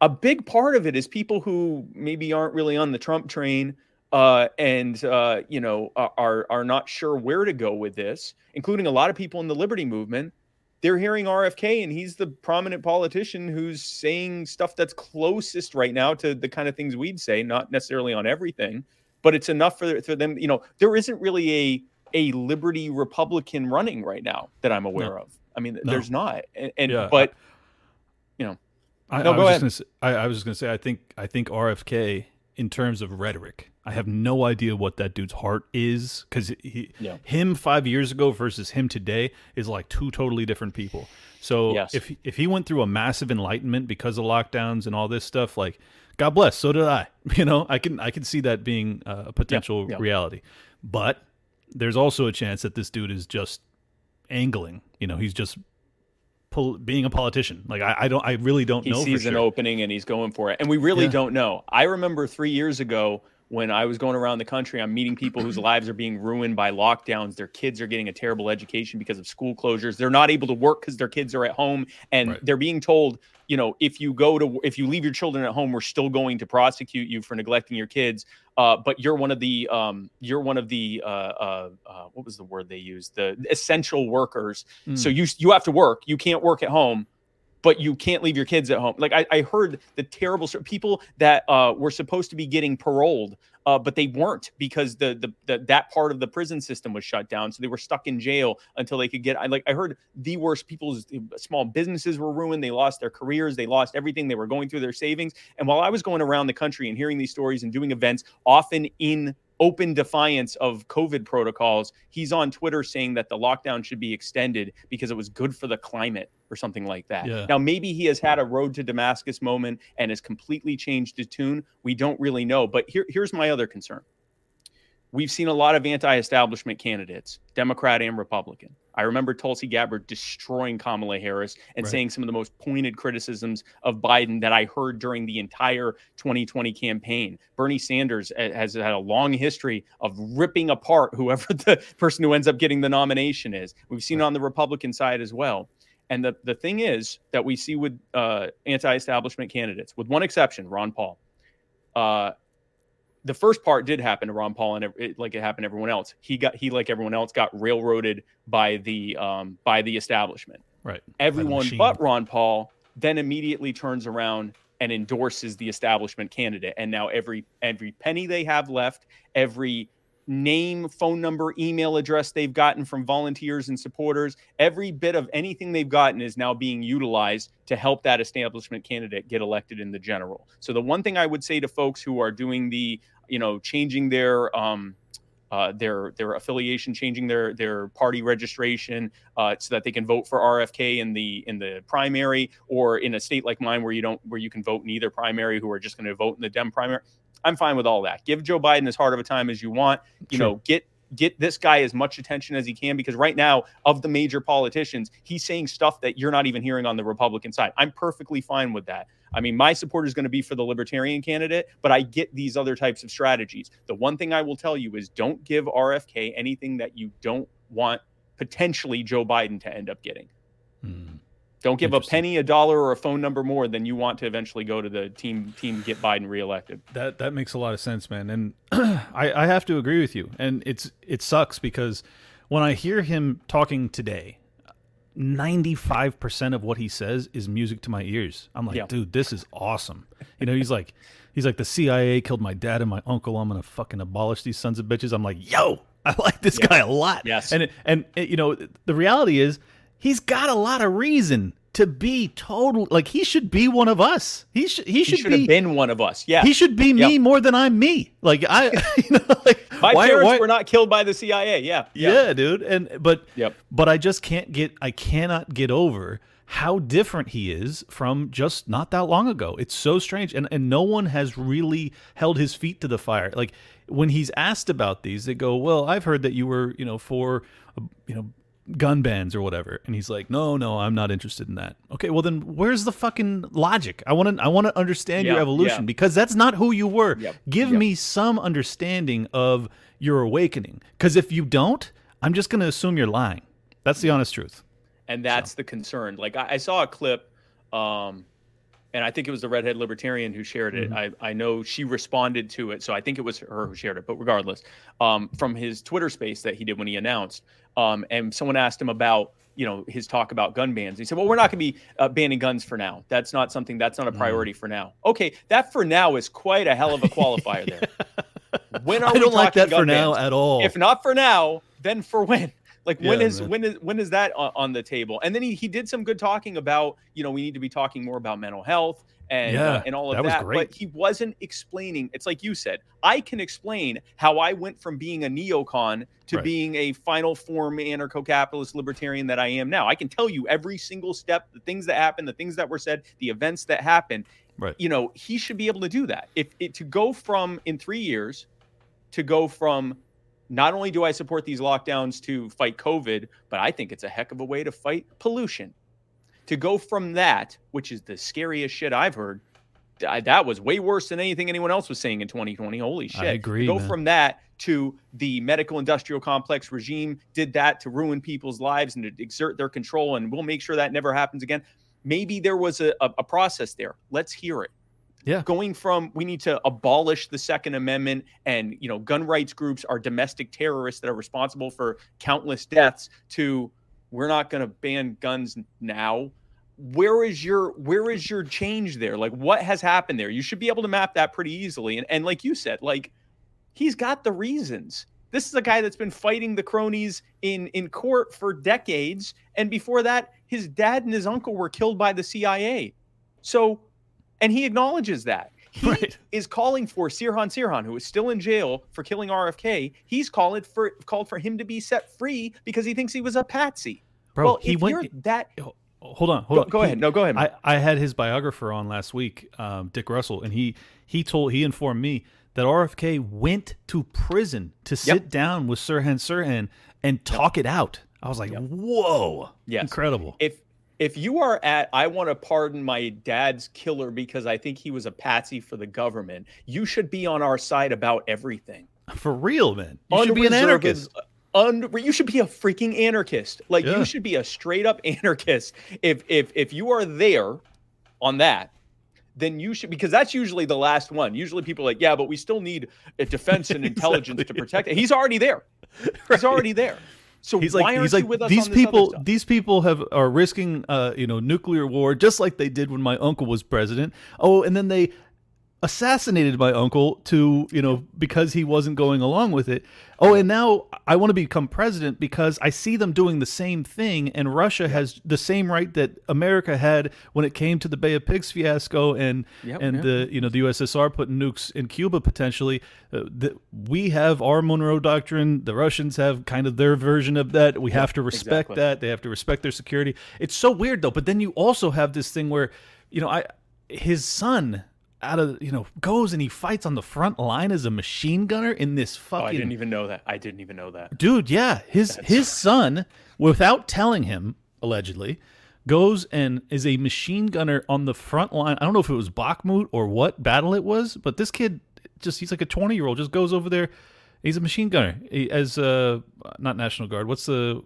a big part of it is people who maybe aren't really on the Trump train uh, and uh, you know are- are not sure where to go with this, including a lot of people in the liberty movement. They're hearing RFK, and he's the prominent politician who's saying stuff that's closest right now to the kind of things we'd say, not necessarily on everything, but it's enough for, for them. You know, there isn't really a a liberty Republican running right now that I'm aware of. I mean, No. there's not, and, and Yeah, but I, No, I was ahead. just gonna say, I, I was just gonna say I think I think RFK in terms of rhetoric, I have no idea what that dude's heart is because he Yeah. him five years ago versus him today is like two totally different people. So Yes. if if he went through a massive enlightenment because of lockdowns and all this stuff, like God bless, so did I. [LAUGHS] You know, I can I can see that being uh, a potential yeah. reality, but there's also a chance that this dude is just angling. You know, he's just pol- being a politician. Like I, I don't, I really don't he know. sees for an opening and he's going for it. And we really Yeah. don't know. I remember three years ago when I was going around the country, I'm meeting people whose lives are being ruined by lockdowns. Their kids are getting a terrible education because of school closures. They're not able to work because their kids are at home, and Right. they're being told, you know, if you go to, if you leave your children at home, we're still going to prosecute you for neglecting your kids. Uh, but you're one of the, um, you're one of the, uh, uh, uh, what was the word they used? The essential workers. So you you have to work. You can't work at home but you can't leave your kids at home. Like I, I heard the terrible people that uh, were supposed to be getting paroled, uh, but they weren't because the, the the that part of the prison system was shut down. So they were stuck in jail until they could get. I like I heard the worst. People's small businesses were ruined. They lost their careers. They lost everything. They were going through their savings. And while I was going around the country and hearing these stories and doing events, often in open defiance of COVID protocols, he's on Twitter saying that the lockdown should be extended because it was good for the climate or something like that. Yeah. Now, maybe he has had a road to Damascus moment and has completely changed his tune. We don't really know. But here, here's my other concern. We've seen a lot of anti establishment candidates, Democrat and Republican. I remember Tulsi Gabbard destroying Kamala Harris and Right. saying some of the most pointed criticisms of Biden that I heard during the entire 2020 campaign. Bernie Sanders has had a long history of ripping apart whoever [LAUGHS] the person who ends up getting the nomination is. We've seen it on the Republican side as well. And the, the thing is that we see with uh, anti establishment candidates, with one exception, Ron Paul. Uh, the first part did happen to Ron Paul, and it, it- like it happened to everyone else. He got he like everyone else got railroaded by the um, by the establishment. right. Everyone but Ron Paul then immediately turns around and endorses the establishment candidate. And now every every penny they have left, every name, phone number, email address they've gotten from volunteers and supporters, every bit of anything they've gotten is now being utilized to help that establishment candidate get elected in the general. So the one thing I would say to folks who are doing the, you know, changing their um uh, their their affiliation, changing their their party registration uh, so that they can vote for RFK in the in the primary, or in a state like mine where you don't where you can vote in either primary, who are just going to vote in the Dem primary. I'm fine with all that. Give Joe Biden as hard of a time as you want. You Sure. know, get get this guy as much attention as he can because right now of the major politicians he's saying stuff that you're not even hearing on the republican side. I'm perfectly fine with that. I mean my support is going to be for the libertarian candidate but i get these other types of strategies. The one thing i will tell you is don't give rfk anything that you don't want potentially joe biden to end up getting. Hmm. Don't give a penny a dollar or a phone number more than you want to eventually go to the team team get biden reelected That that makes a lot of sense, man. And [CLEARS THROAT] I, I have to agree with you. And it's it sucks because when I hear him talking today, 95% of what he says is music to my ears. I'm like, Yeah. dude, this is awesome. You know, he's like, he's like, the CIA killed my dad and my uncle. I'm gonna fucking abolish these sons of bitches. I'm like, yo, I like this guy a lot. Yes. And and you know, the reality is, he's got a lot of reason to be total. Like he should be one of us. He should. He should, He should be. have been one of us. Yeah. He should be me Yeah. more than I'm me. Like I, [LAUGHS] you know, like [LAUGHS] My why- parents why- were not killed by the CIA. Yeah. yeah. dude. And but Yep. but I just can't get I cannot get over how different he is from just not that long ago. It's so strange and and no one has really held his feet to the fire. Like when he's asked about these, they go, "Well, I've heard that you were, you know, for you know, gun bans or whatever." And he's like, "No, no, I'm not interested in that." Okay, well then where's the fucking logic? I want to I want to understand your evolution yeah. because that's not who you were. Yep, Give yep. me some understanding of your awakening. Because if you don't, I'm just going to assume you're lying. That's the honest truth. and that's the concern. Like I, I saw a clip, um, and I think it was the redhead libertarian who shared it. I, I know she responded to it, so I think it was her who shared it. But regardless, um, from his Twitter space that he did when he announced, um, and someone asked him about you know his talk about gun bans. He said, "Well, we're not going to be uh, banning guns for now. That's not something. That's not a priority for now." Okay, that for now is quite a hell of a qualifier there. [LAUGHS] When are I we don't like that for gun now at all. If not for now, then for when? Like when Yeah, is man. when is when is that on, on the table? And then he, he did some good talking about you know we need to be talking more about mental health and Yeah, uh, and all of that that. But he wasn't explaining. It's like you said. I can explain how I went from being a neocon to Right. being a final form anarcho-capitalist libertarian that I am now. I can tell you every single step, the things that happened, the things that were said, the events that happened. Right. You know, he should be able to do that. If it, to go from in three years to go from not only do I support these lockdowns to fight COVID, but I think it's a heck of a way to fight pollution. To go from that, which is the scariest shit I've heard, th- that was way worse than anything anyone else was saying in 2020. Holy shit. I agree, To go man. from that to the medical industrial complex regime did that to ruin people's lives and to exert their control, and we'll make sure that never happens again. Maybe there was a, a, a process there. Let's hear it Yeah. going from we need to abolish the second amendment and you know gun rights groups are domestic terrorists that are responsible for countless deaths to we're not going to ban guns now. Where is your where is your change there? Like what has happened there? You should be able to map that pretty easily. And, and like you said like he's got the reasons. This is a guy that's been fighting the cronies in in court for decades. And before that his dad and his uncle were killed by the cia so and he acknowledges that he [LAUGHS] Right. is calling for Sirhan Sirhan, who is still in jail for killing RFK. He's called for called for him to be set free because he thinks he was a patsy. Bro, well, he if went- you're that. Hold on, hold Go, on. go He- ahead. No, go ahead. I, I had his biographer on last week, um, Dick Russell, and he he told he informed me that RFK went to prison to sit down with Sirhan Sirhan and talk it out. I was like, whoa, Yes. incredible. if if you are at I want to pardon my dad's killer because I think he was a patsy for the government, you should be on our side about everything. For real, man. You should be an anarchist. Un, you should be a freaking anarchist. Like Yeah. you should be a straight up [LAUGHS] anarchist. If if if you are there on that, then you should because that's usually the last one. Usually people are like, yeah, but we still need a defense and [LAUGHS] intelligence to protect it. He's already there. He's [LAUGHS] already there. So He's why like, aren't he's like, with us these on this other people, these people have are risking, uh, you know, nuclear war, just like they did when my uncle was president. Oh, and then they assassinated my uncle to, you know, because he wasn't going along with it. Oh, and now I want to become president because I see them doing the same thing, and Russia has the same right that America had when it came to the Bay of Pigs fiasco and Yep, and yep. the you know the USSR putting nukes in Cuba potentially. Uh, the, we have our Monroe Doctrine. The Russians have kind of their version of that. We have to respect exactly. that. They have to respect their security. It's so weird though. But then you also have this thing where, you know, I his son out of you know goes and he fights on the front line as a machine gunner in this Oh, I didn't even know that. I didn't even know that. dude yeah. His his son without telling him allegedly goes and is a machine gunner on the front line. I don't know if it was bakhmut or what battle it was but this kid just he's like a 20 year old just goes over there. He's a machine gunner. He, as uh not national guard. What's the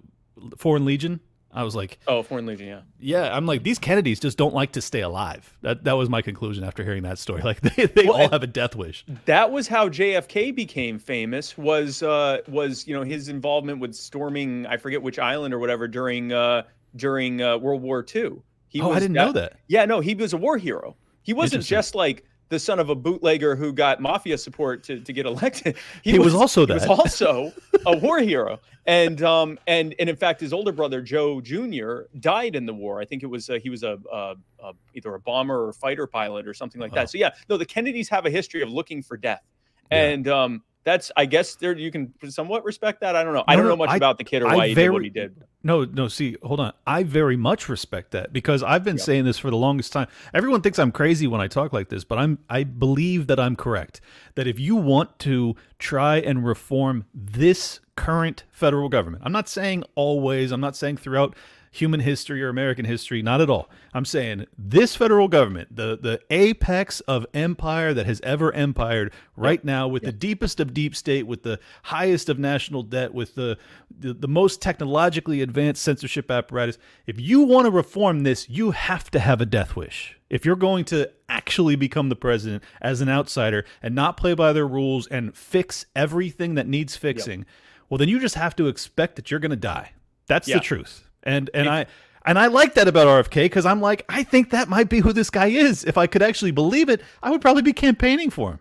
foreign legion I was like, Oh, Foreign Legion, yeah. yeah, I'm like these Kennedys just don't like to stay alive. That that was my conclusion after hearing that story. [LAUGHS] Like they, they Well, all have a death wish. That was how JFK became famous. Was uh, was you know his involvement with storming I forget which island or whatever during uh, during uh, World War II. He Oh, I didn't know that. Yeah, no, he was a war hero. He wasn't just like the son of a bootlegger who got mafia support to, to get [LAUGHS] elected. He was also that. he was also [LAUGHS] a war hero. And um and and in fact, his older brother Joe Jr. died in the war. I think it was uh, he was a, a, a either a bomber or fighter pilot or something like Wow. that. So yeah, no, the Kennedys have a history of looking for death, Yeah. and um that's I guess there you can somewhat respect that. I don't know. I don't know much I- about the kid or I why he did what he did. No, no, see, hold on. I very much respect that because I've been saying this for the longest time. Everyone thinks I'm crazy when I talk like this, but I'm I believe that I'm correct. That if you want to try and reform this current federal government, I'm not saying always, I'm not saying throughout human history or American history, not at all. I'm saying this federal government, the the apex of empire that has ever empired right now with the deepest of deep state, with the highest of national debt, with the, the the most technologically advanced censorship apparatus. If you want to reform this, you have to have a death wish. If you're going to actually become the president as an outsider and not play by their rules and fix everything that needs fixing, well then you just have to expect that you're going to die. That's Yeah. the truth. And and I and I like that about RFK because I'm like, I think that might be who this guy is. If I could actually believe it, I would probably be campaigning for him.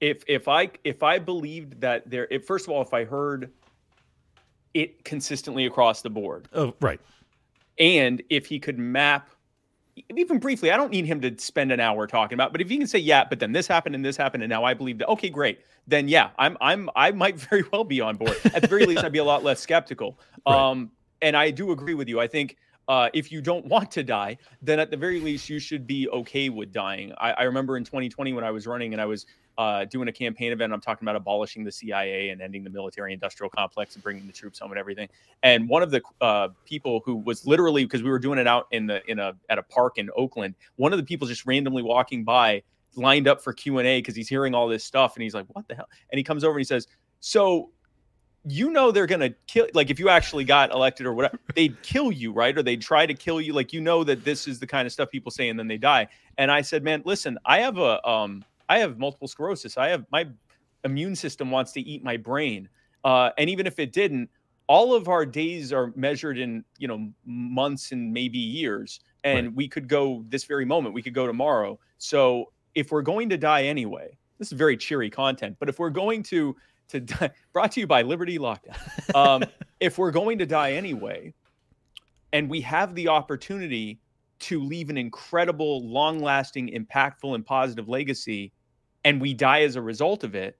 if if I if I believed that there if first of all if I heard it consistently across the board Oh, right. and if he could map even briefly I don't need him to spend an hour talking about but if he can say yeah but then this happened and this happened and now I believe that okay great then yeah I'm I'm I might [LAUGHS] very well be on board at the very least I'd be a lot less skeptical Right. um and I do agree with you I think uh, if you don't [LAUGHS] want to die, then at the very least you should be okay with dying. I, I remember in 2020 when I was running and I was uh, doing a campaign event. I'm talking about abolishing the CIA and ending the military-industrial complex and bringing the troops home and everything. And one of the uh, people who was literally because we were doing it out in the in a at a park in Oakland, one of the people just randomly walking by lined up for Q and A because he's hearing all this stuff and he's like, "What the hell?" And he comes over and he says, "So." You know they're gonna kill like if you actually got elected or whatever, they'd kill you, right? Or they'd try to kill you. Like you know that this is the kind of stuff people say and then they die. And I said, Man, listen, I have a um I have multiple sclerosis. I have my immune system wants to eat my brain. Uh, and even if it didn't, all of our days are measured in you know months and maybe years. And Right. we could go this very moment. We could go tomorrow. So if we're going to die anyway, this is very cheery content. But if we're going to to die, brought to you by Liberty Lockdown. Um, [LAUGHS] if we're going to die anyway, and we have the opportunity to leave an incredible, long lasting, impactful, and positive legacy, and we die as a result of it,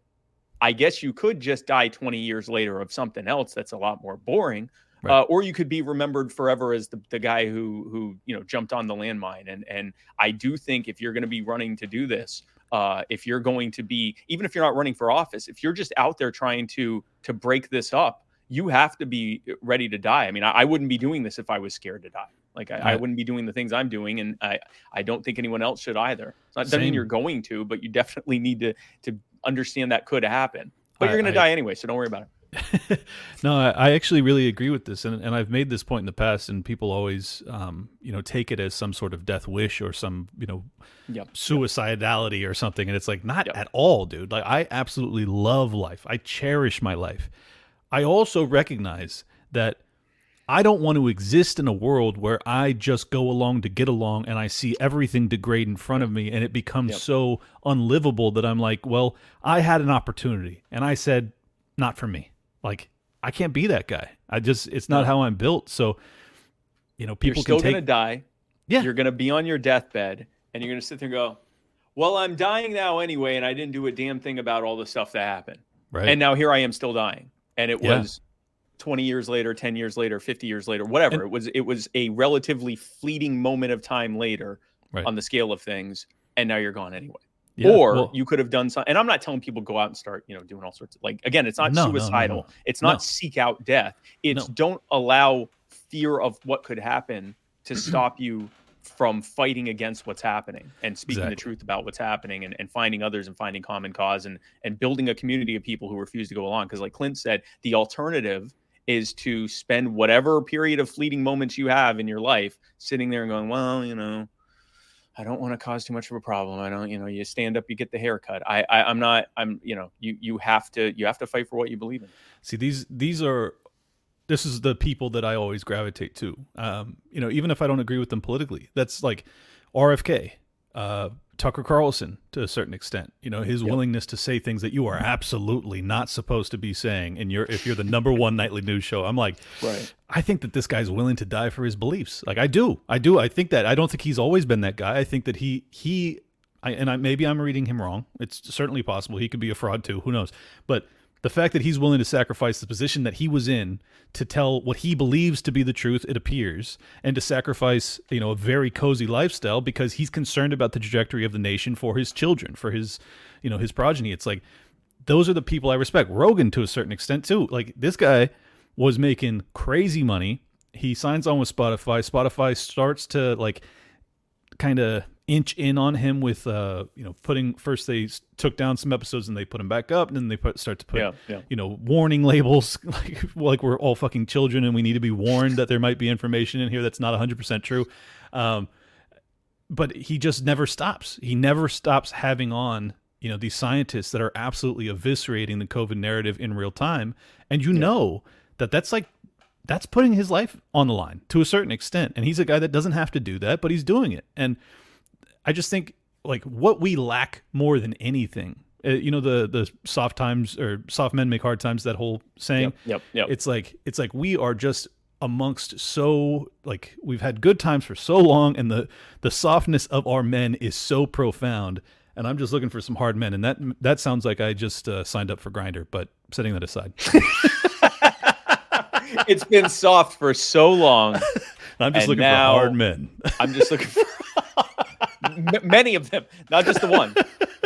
I guess you could just die 20 years later of something else that's a lot more boring. Right. Uh, or you could be remembered forever as the, the guy who who you know jumped on the landmine and and I do think if you're going to be running to do this uh, if you're going to be even if you're not running for office if you're just out there trying to to break this up you have to be ready to die. I mean, I, I wouldn't be doing this if I was scared to die. Like I, I wouldn't be doing the things I'm doing, and I I don't think anyone else should either. It's not doesn't mean you're going to, but you definitely need to to understand that could happen. But I- you're going to die anyway, so don't worry about it. [LAUGHS] no, I, actually really agree with this, and, and I've made this point in the past, and people always, um, you know, take it as some sort of death wish or some, you know, Yep. suicidality or something, and it's like not Yep. at all, dude. Like I absolutely love life. I cherish my life. I also recognize that I don't want to exist in a world where I just go along to get along and I see everything degrade in front of me and it becomes Yep. so unlivable that I'm like, well, I had an opportunity and I said, not for me. Like, I can't be that guy. I just, it's not how I'm built. So, you know, people you're still can take, going to die. Yeah. You're going to be on your deathbed, and you're going to sit there and go, "Well, I'm dying now anyway, and I didn't do a damn thing about all the stuff that happened." right? And now here I am still dying. And it Yeah. was 20 years later, 10 years later, 50 years later, whatever. And- it was it was a relatively fleeting moment of time later Right. on the scale of things, and now you're gone anyway. Yeah, or well- you could have done something. And I'm not telling people go out and start, you know, doing all sorts of like again, it's not No, no, no, suicidal. no. It's not No. seek out death. It's don't allow fear of what could happen to stop you from fighting against what's happening and speaking the truth about what's happening and, and finding others and finding common cause and and building a community of people who refuse to go along. Because like Clint said, the alternative is to spend whatever period of fleeting moments you have in your life sitting there and going, well, you know, I don't want to cause too much of a problem. I don't, you know, you stand up, you get the haircut. I, I I'm not, I'm, you know, you you have to you have to fight for what you believe in. See, these these are this is the people that I always gravitate to. Um, you know, even if I don't agree with them politically, that's like RFK, uh, Tucker Carlson to a certain extent. You know, his willingness to say things that you are absolutely not supposed to be saying. And you're if you're the number one nightly news show, I'm like, Right. I think that this guy's willing to die for his beliefs. Like I do, I do. I think that I don't think he's always been that guy. I think that he he, I, and I maybe I'm reading him wrong. It's certainly possible he could be a fraud too. Who knows? But the fact that he's willing to sacrifice the position that he was in to tell what he believes to be the truth, it appears, and to sacrifice, you know, a very cozy lifestyle because he's concerned about the trajectory of the nation for his children, for his, you know, his progeny. It's like those are the people I respect. Rogan to a certain extent too. Like this guy was making crazy money. He signs on with Spotify. Spotify starts to like kind of inch in on him with uh you know putting first they took down some episodes and they put them back up and then they put start to put Yeah, yeah. you know warning labels [LAUGHS] like like we're all fucking children and we need to be warned that there might be information in here that's not 100% true. Um but he just never stops. He never stops having on you know these scientists that are absolutely eviscerating the covid narrative in real time. And you know that that's like that's putting his life on the line to a certain extent. And he's a guy that doesn't have to do that but he's doing it. And I just think like what we lack more than anything. Uh, you know the the soft times or soft men make hard times. That whole saying. Yep, yep, yep. It's like it's like we are just amongst so like we've had good times for so long, and the the softness of our men is so profound. And I'm just looking for some hard men, and that that sounds like I just uh, signed up for Grindr. But setting that aside, [LAUGHS] it's been soft for so long. [LAUGHS] I'm just looking for hard men. I'm just looking for [LAUGHS] many of them, not just the one.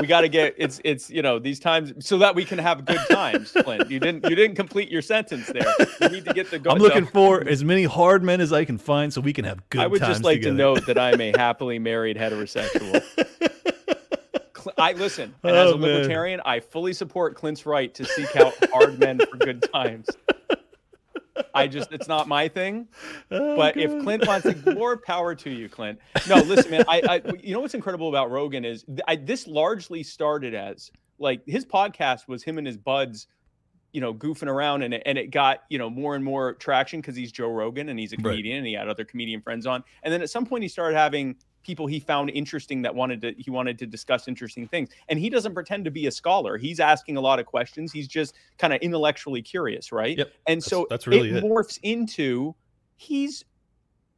We got to get it's it's you know these times so that we can have good times. Clint, you didn't you didn't complete your sentence there. You need to get the. Go- I'm looking the- for as many hard men as I can find, so we can have good. Times. I would just like together. to note that I'm a [LAUGHS] happily married heterosexual. I listen, and as Oh, a man. libertarian, I fully support Clint's right to seek out hard men for good times. I just, it's not my thing. [LAUGHS] Oh, but if Clint wants to, more power to you, Clint. No, listen, man. I, I you know what's incredible about Rogan is th- I, this largely started as like his podcast was him and his buds, you know, goofing around, and it, and it got you know more and more traction because he's Joe Rogan and he's a Right. comedian and he had other comedian friends on, and then at some point he started having people he found interesting that wanted to he wanted to discuss interesting things. And he doesn't pretend to be a scholar. He's asking a lot of questions. He's just kind of intellectually curious right? Yep. and That's- so that's really it it. morphs into he's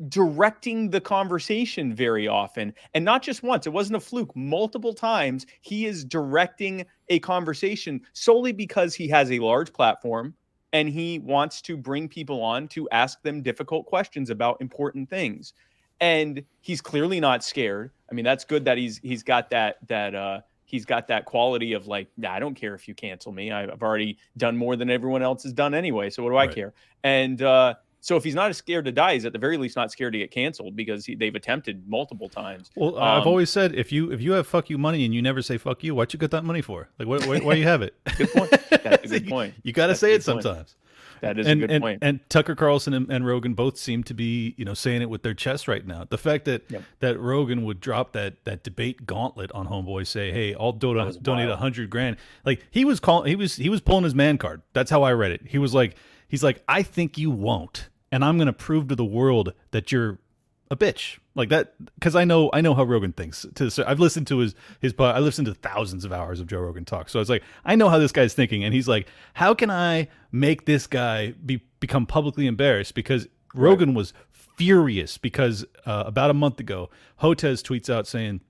directing the conversation very often. And not just once it wasn't a fluke. Multiple times he is directing a conversation solely because he has a large platform and he wants to bring people on to ask them difficult questions about important things and he's clearly not scared. I mean that's good that he's he's got that that uh he's got that quality of like nah, i don't care if you cancel me. I've already done more than everyone else has done anyway so what do i care? And uh so if he's not scared to die he's at the very least not scared to get canceled because he, they've attempted multiple times. Well, I've Um, always said if you if you have fuck you money and you never say fuck you, what you got that money for? Like, what, why, why you have it? good point. That's a [LAUGHS] good point. You got to say it point. That is and, a good and, point and Tucker Carlson and, and Rogan both seem to be, you know, saying it with their chest right now. The fact that Yep. that Rogan would drop that that debate gauntlet on Homeboy, say, "Hey, I'll do- donate a hundred grand." Like he was calling, he was he was pulling his man card. That's how I read it. He was like, he's like, "I think you won't, and I'm going to prove to the world that you're a bitch." Like that, because I know I know how Rogan thinks. To so I've listened to his his pod. I listened to thousands of hours of Joe Rogan talk. So I was like, I know how this guy's thinking, and he's like, how can I make this guy be become publicly embarrassed? Because Rogan was furious because uh, about a month ago, Hotez tweets out saying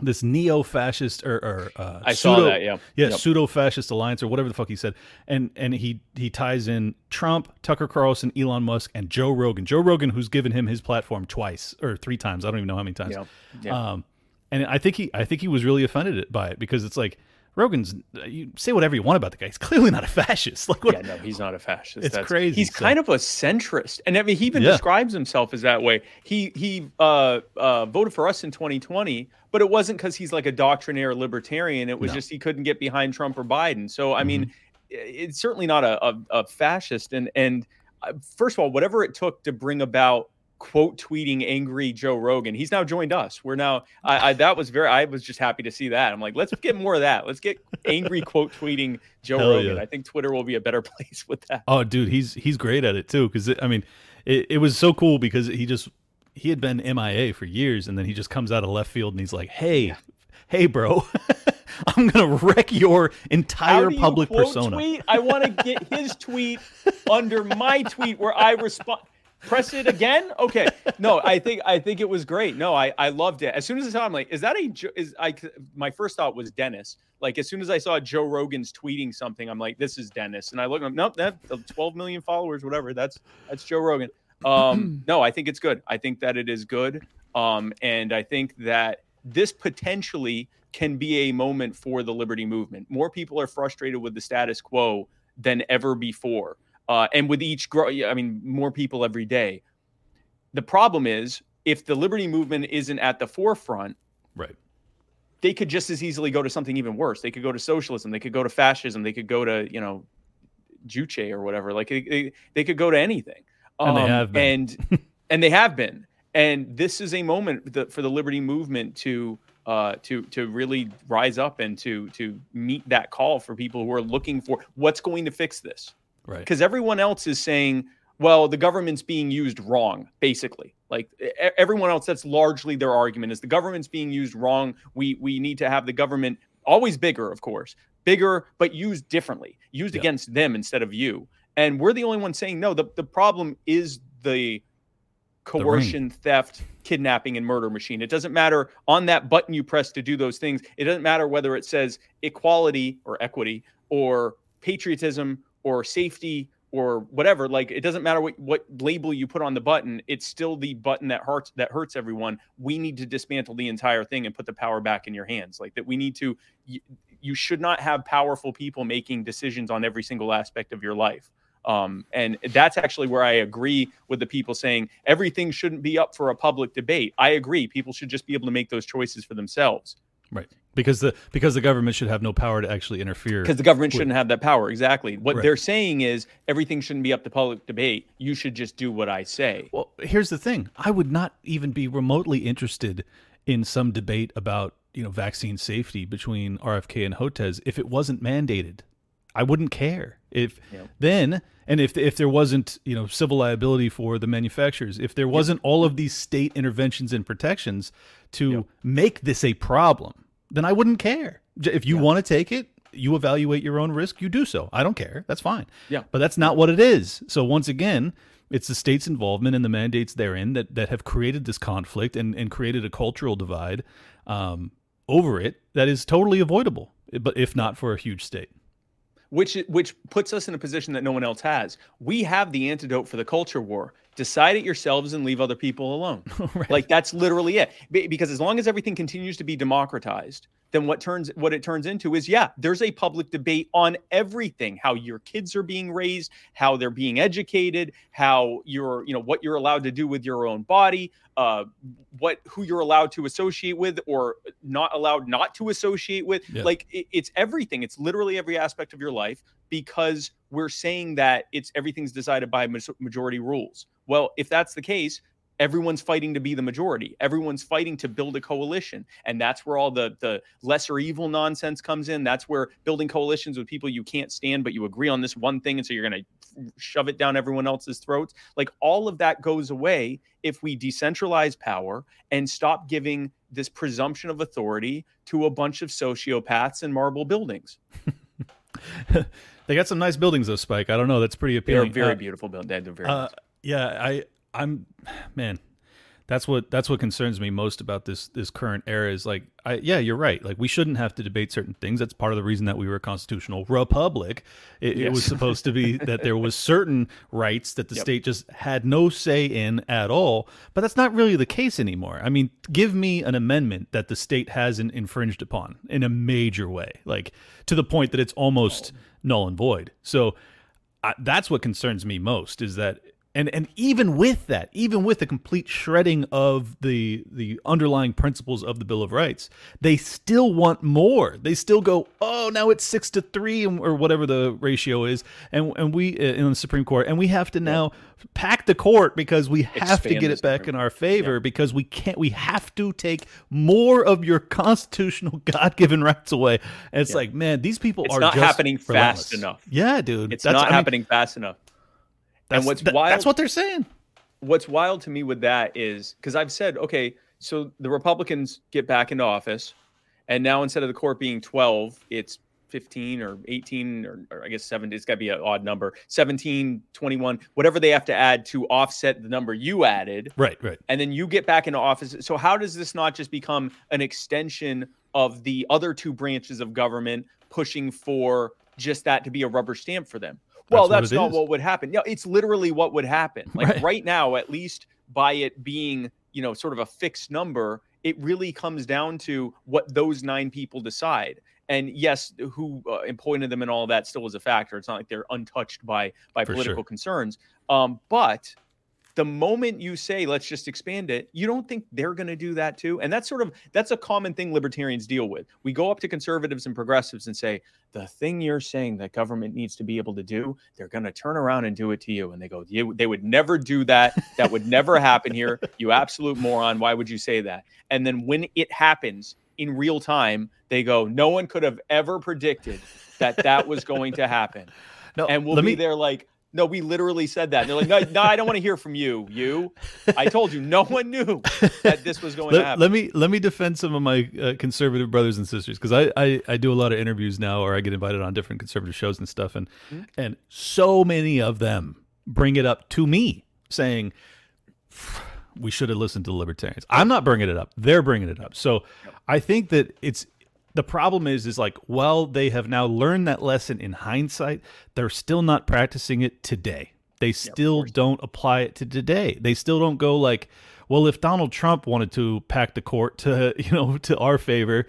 this neo-fascist or, or uh, I saw pseudo- that, yeah. yeah, Yep. pseudo-fascist alliance or whatever the fuck he said, and and he he ties in Trump, Tucker Carlson, Elon Musk, and Joe Rogan. Joe Rogan, who's given him his platform twice or three times, I don't even know how many times. Yeah, yeah. Um, and I think he I think he was really offended by it because it's like Rogan's you say whatever you want about the guy. He's clearly not a fascist. [LAUGHS] Like what? Yeah, no, he's not a fascist. It's crazy, He's so- kind of a centrist, and I mean, he even Yeah. describes himself as that way. He he uh, uh, voted for us in 2020, but it wasn't because he's like a doctrinaire libertarian. It was No. just he couldn't get behind Trump or Biden. So I mean, Mm-hmm. i- it's certainly not a, a, a fascist, and and uh, first of all, whatever it took to bring about quote tweeting angry Joe Rogan. He's now joined us. We're now I, I, that was very I was just happy to see that. I'm like, let's get more of that. Let's get angry quote tweeting Joe Hell Rogan. Yeah. I think Twitter will be a better [LAUGHS] place with that. Oh, dude, he's he's great at it too. Because I mean, it, it was so cool because he just he had been MIA for years, and then he just comes out of left field and he's like, "Hey, hey, bro." [LAUGHS] I'm gonna wreck your entire public persona. Tweet? I want to get his tweet under my tweet where I respond press it again? Okay. No i think i think it was great. No i i loved it. As soon as i saw i'm like is that a is i my first thought was dennis. Like as soon as i saw joe rogan's tweeting something i'm like this is dennis. And i look nope that 12 million followers whatever that's that's joe rogan. Um [CLEARS THROAT] no i think it's good. I think that it is good. Um and i think that this potentially can be a moment for the liberty movement. More people are frustrated with the status quo than ever before uh, and with each grow, I mean, more people every day. The problem is if the liberty movement isn't at the forefront, right? They could just as easily go to something even worse. They could go to socialism. They could go to fascism. They could go to you know, Juche or whatever. Like they, they could go to anything. Um, and they um, have been. And, [LAUGHS] and they have been. And this is a moment for the liberty movement to uh, to to really rise up and to to meet that call for people who are looking for what's going to fix this. Right. Because everyone else is saying, well, the government's being used wrong, basically. Like everyone else, that's largely their argument is the government's being used wrong. We we need to have the government always bigger, of course, bigger, but used differently, used against them instead of you. And we're the only ones saying no. The the problem is the coercion, the theft, kidnapping, and murder machine. It doesn't matter on that button you press to do those things. It doesn't matter whether it says equality or equity or patriotism or safety or whatever like it doesn't matter what, what label you put on the button it's still the button that hurts that hurts everyone we need to dismantle the entire thing and put the power back in your hands like that we need to you, you should not have powerful people making decisions on every single aspect of your life um, and that's actually where I agree with the people saying everything shouldn't be up for a public debate. I agree. People should just be able to make those choices for themselves. Right. Because the because the government should have no power to actually interfere. Because the government with, shouldn't have that power. Exactly. What right. they're saying is everything shouldn't be up to public debate. You should just do what I say. Well, here's the thing. I would not even be remotely interested in some debate about, you know, vaccine safety between RFK and Hotez if it wasn't mandated. I wouldn't care. If yep. then and if if there wasn't, you know, civil liability for the manufacturers, if there wasn't yep. all of these state interventions and protections to yep. make this a problem then I wouldn't care. If you want to take it, you evaluate your own risk, you do so. I don't care. That's fine. Yeah. But that's not what it is. So once again, it's the state's involvement and the mandates therein that, that have created this conflict and, and created a cultural divide um, over it that is totally avoidable, but if not for a huge state. Which which puts us in a position that no one else has. We have the antidote for the culture war decide it yourselves and leave other people alone. [LAUGHS] right. Like that's literally it. Because as long as everything continues to be democratized, then what turns what it turns into is yeah, there's a public debate on everything, how your kids are being raised, how they're being educated, how you're, you know, what you're allowed to do with your own body, uh what who you're allowed to associate with or not allowed not to associate with. Yeah. Like it, it's everything. It's literally every aspect of your life because we're saying that it's everything's decided by majority rules. Well, if that's the case, everyone's fighting to be the majority. Everyone's fighting to build a coalition. And that's where all the the lesser evil nonsense comes in. That's where building coalitions with people you can't stand but you agree on this one thing and so you're going to shove it down everyone else's throats. Like all of that goes away if we decentralize power and stop giving this presumption of authority to a bunch of sociopaths in marble buildings. [LAUGHS] they got some nice buildings though, Spike. I don't know. That's pretty appealing. They're very uh, beautiful buildings. They're very uh, nice yeah, I I'm man, that's what that's what concerns me most about this this current era is like I yeah, you're right. Like we shouldn't have to debate certain things. That's part of the reason that we were a constitutional republic. It, yes. it was [LAUGHS] supposed to be that there was certain rights that the yep. state just had no say in at all. But that's not really the case anymore. I mean, give me an amendment that the state hasn't infringed upon in a major way, like to the point that it's almost null and void. So I, that's what concerns me most is that and and even with that, even with the complete shredding of the the underlying principles of the Bill of Rights, they still want more. They still go, oh, now it's six to three or whatever the ratio is, and and we uh, in the Supreme Court, and we have to now pack the court because we have to get it back in our favor because we can't. We have to take more of your constitutional [LAUGHS] God given rights away. And it's like, man, these people It's are not happening fast enough. Yeah, dude, It's That's- not I mean, happening fast enough. That's- and what's that- wild That's what they're saying. what's wild to me with that is because I've said, okay, so the Republicans get back into office, and now instead of the court being 12, it's 15 or 18 or, or I guess 7 it's got to be an odd number 17 21 whatever they have to add to offset the number you added Right, right. and then you get back into office. So how does this not just become an extension of the other two branches of government pushing for just that to be a rubber stamp for them? Well, That's that's, it not is. what would happen. Yeah, it's literally what would happen. [LAUGHS] Like Right. right. now, at least by it being, you know, sort of a fixed number, it really comes down to what those nine people decide. And yes, who uh, appointed them and all that still is a factor. It's not like they're untouched by by For political sure. concerns. Um, but the moment you say let's just expand it you don't think they're going to do that too? And that's sort of that's a common thing libertarians deal with. We go up to conservatives and progressives and say the thing you're saying that government needs to be able to do they're going to turn around and do it to you. And they go they would never do that. That would never happen here. You absolute moron. Why would you say that? And then when it happens in real time they go no one could have ever predicted that that was going to happen. No, and we'll be me there like no we literally said that and they're like no, no i don't want to hear from you you i told you no one knew that this was going to happen let me let me defend some of my uh, conservative brothers and sisters because I, I I do a lot of interviews now, or I get invited on different conservative shows and stuff, and Mm-hmm. and so many of them bring it up to me saying we should have listened to the libertarians. I'm not bringing it up; they're bringing it up. So I think that it's the problem is is like well they have now learned that lesson in hindsight, they're still not practicing it today. They still don't apply it to today. They still don't go like, well, if Donald Trump wanted to pack the court to [LAUGHS] you know to our favor,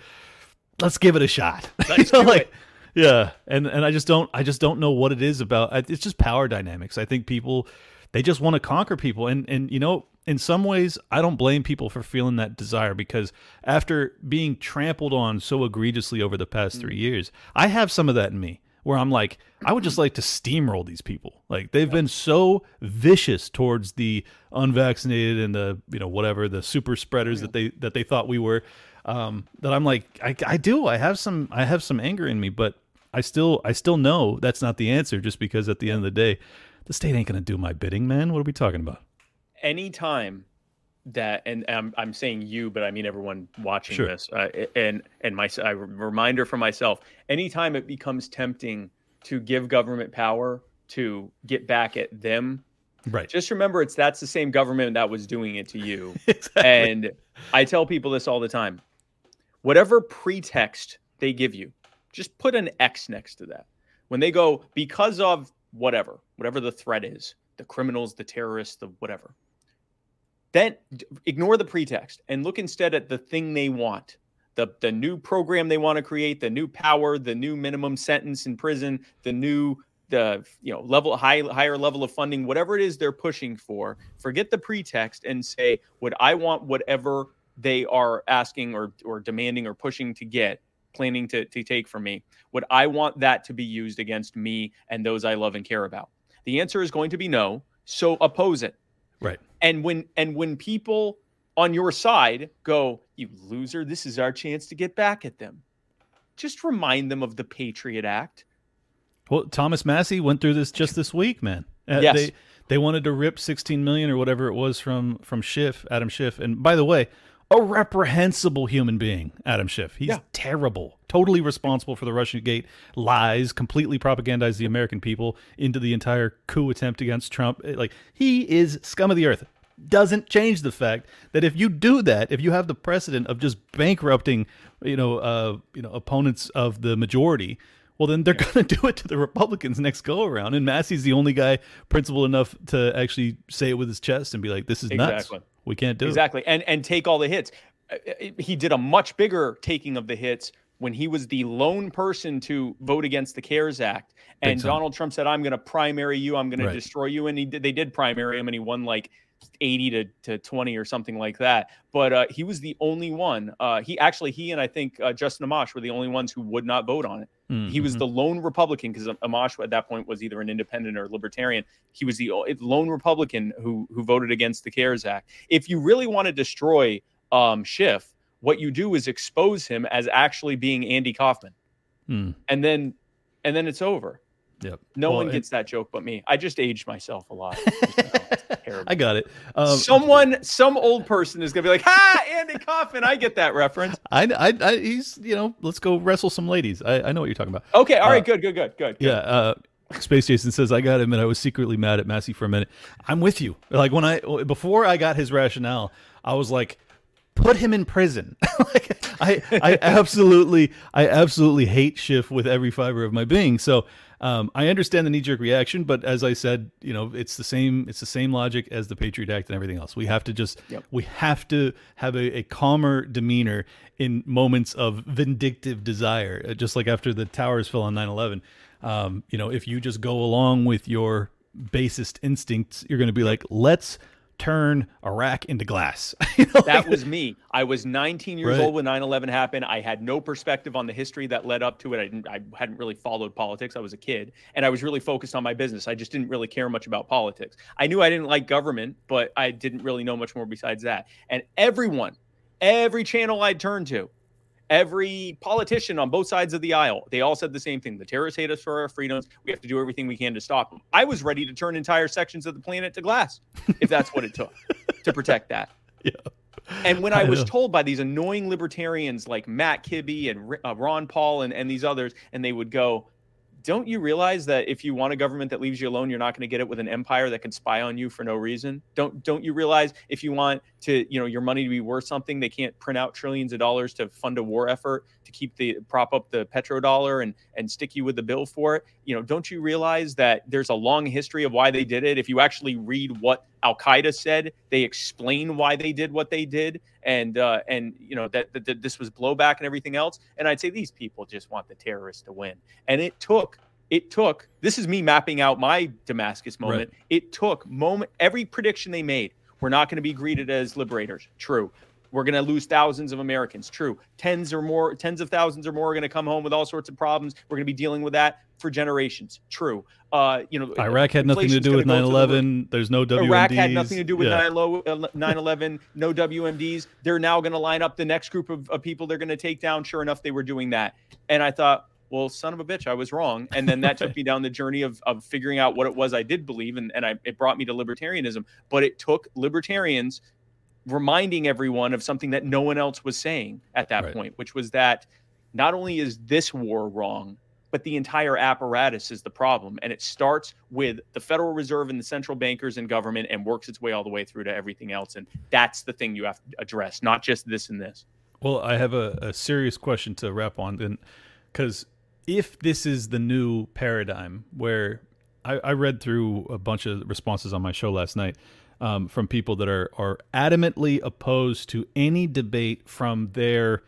let's give it a shot. [LAUGHS] You know, like, it. Yeah, and and I just don't I just don't know what it is about. It's just power dynamics. I think people they just want to conquer people, and and you know in some ways I don't blame people for feeling that desire because after being trampled on so egregiously over the past three years, I have some of that in me where I'm like I would just like to steamroll these people. Like they've been so vicious towards the unvaccinated and the you know whatever the super spreaders that they that they thought we were um, that I'm like I, I do I have some I have some anger in me, but I still I still know that's not the answer. Just because at the end of the day, the state ain't gonna do my bidding, man. What are we talking about? anytime that and I'm, I'm saying you but i mean everyone watching Sure. this uh, and and my a reminder for myself anytime it becomes tempting to give government power to get back at them Right. just remember it's that's the same government that was doing it to you [LAUGHS] exactly. and I tell people this all the time. Whatever pretext they give you, just put an X next to that. When they go, because of whatever, whatever the threat is, the criminals, the terrorists, the whatever, then ignore the pretext and look instead at the thing they want. The, the new program they want to create, the new power, the new minimum sentence in prison, the new the you know level high higher level of funding whatever it is they're pushing for forget the pretext and say would i want whatever they are asking or or demanding or pushing to get planning to, to take from me would i want that to be used against me and those i love and care about the answer is going to be no so oppose it right. and when and when people on your side go you loser this is our chance to get back at them just remind them of the patriot act Well, Thomas Massie went through this just this week, man. Uh, Yes. They they wanted to rip 16 million or whatever it was from from Schiff, Adam Schiff. And by the way, a reprehensible human being, Adam Schiff. He's Yeah. terrible. Totally responsible for the Russian Gate lies, completely propagandized the American people into the entire coup attempt against Trump. Like he is scum of the earth. Doesn't change the fact that if you do that, if you have the precedent of just bankrupting, you know, uh, you know, opponents of the majority, well, then they're going to do it to the Republicans next go around. And Massie's the only guy principled enough to actually say it with his chest and be like, "This is Exactly. nuts. We can't do it." exactly and and take all the hits Uh, uh, he did a much bigger taking of the hits when he was the lone person to vote against the CARES Act, and time. Donald Trump said, "I'm going to primary you. I'm going Right. to destroy you," and he did, they did primary him, and he won like 80 to, to 20 or something like that. But uh, he was the only one. Uh, he actually he and I think uh, Justin Amash were the only ones who would not vote on it. He was Mhm. the lone Republican because Amash at that point was either an independent or libertarian. He was the lone Republican who who voted against the CARES Act. If you really want to destroy um, Schiff, what you do is expose him as actually being Andy Kaufman, Mm. and then and then it's over. Yep. No Well, one gets that joke but me. I just aged myself a lot. [LAUGHS] I got it. Um, Someone, some old person is gonna be like, "Ha, Andy Kaufman." I get that reference. I, I, I, he's, you know, let's go wrestle some ladies. I, I know what you're talking about. Okay, all right, Uh, good, good, good, good. good. Yeah. Uh, Space Jason says, I got to admit, I was secretly mad at Massie for a minute. I'm with you. Like when I, before I got his rationale, I was like, put him in prison. [LAUGHS] like I, I [LAUGHS] absolutely, I absolutely hate Schiff with every fiber of my being. So, um, I understand the knee jerk reaction, but as I said, you know, it's the same, it's the same logic as the Patriot Act and everything else. We have to just, Yep. we have to have a, a calmer demeanor in moments of vindictive desire, uh, just like after the towers fell on 9 11. Um, you know, if you just go along with your basest instincts, you're going to be like, let's turn Iraq into glass. You [LAUGHS] know, That like- was me. I was 19 years Right. old when 9/11 happened. I had no perspective on the history that led up to it. I didn't I hadn't really followed politics. I was a kid and I was really focused on my business. I just didn't really care much about politics. I knew I didn't like government, but I didn't really know much more besides that. And everyone, every channel I'd turn to, every politician on both sides of the aisle, they all said the same thing. The terrorists hate us for our freedoms. We have to do everything we can to stop them. I was ready to turn entire sections of the planet to glass if that's what it took to [LAUGHS] protect that. Yeah. And when I, I was know. told by these annoying libertarians like Matt Kibbe and uh, Ron Paul and, and these others, and they would go, Don't you realize that if you want a government that leaves you alone, you're not going to get it with an empire that can spy on you for no reason? Don't don't you realize if you want to, you know, your money to be worth something, they can't print out trillions of dollars to fund a war effort to keep the prop up the petrodollar and and stick you with the bill for it? You know, don't you realize that there's a long history of why they did it? If you actually read what Al Qaeda said, they explain why they did what they did, and uh, and you know that, that, that this was blowback and everything else. And I'd say these people just want the terrorists to win. And it took it took this is me mapping out my Damascus moment. It took moment every prediction they made. We're not going to be greeted as liberators. True. We're going to lose thousands of Americans. True. Tens or more, tens of thousands or more are going to come home with all sorts of problems. We're going to be dealing with that for generations. True. Uh, you know, Iraq had nothing to do with gonna 9 go to the roof. 11. There's no WMDs. Iraq had nothing to do with Yeah. 9 11, no WMDs. They're now going to line up the next group of, of people they're going to take down. Sure enough, they were doing that. And I thought, well, son of a bitch, I was wrong. And then that took me [LAUGHS] down the journey of, of figuring out what it was I did believe. And, and I, it brought me to libertarianism. But it took libertarians reminding everyone of something that no one else was saying at that Right. point, which was that not only is this war wrong, but the entire apparatus is the problem. And it starts with the Federal Reserve and the central bankers and government and works its way all the way through to everything else. And that's the thing you have to address, not just this and this. Well, I have a, a serious question to wrap on, then, because if this is the new paradigm, where I, I read through a bunch of responses on my show last night um, from people that are are adamantly opposed to any debate from their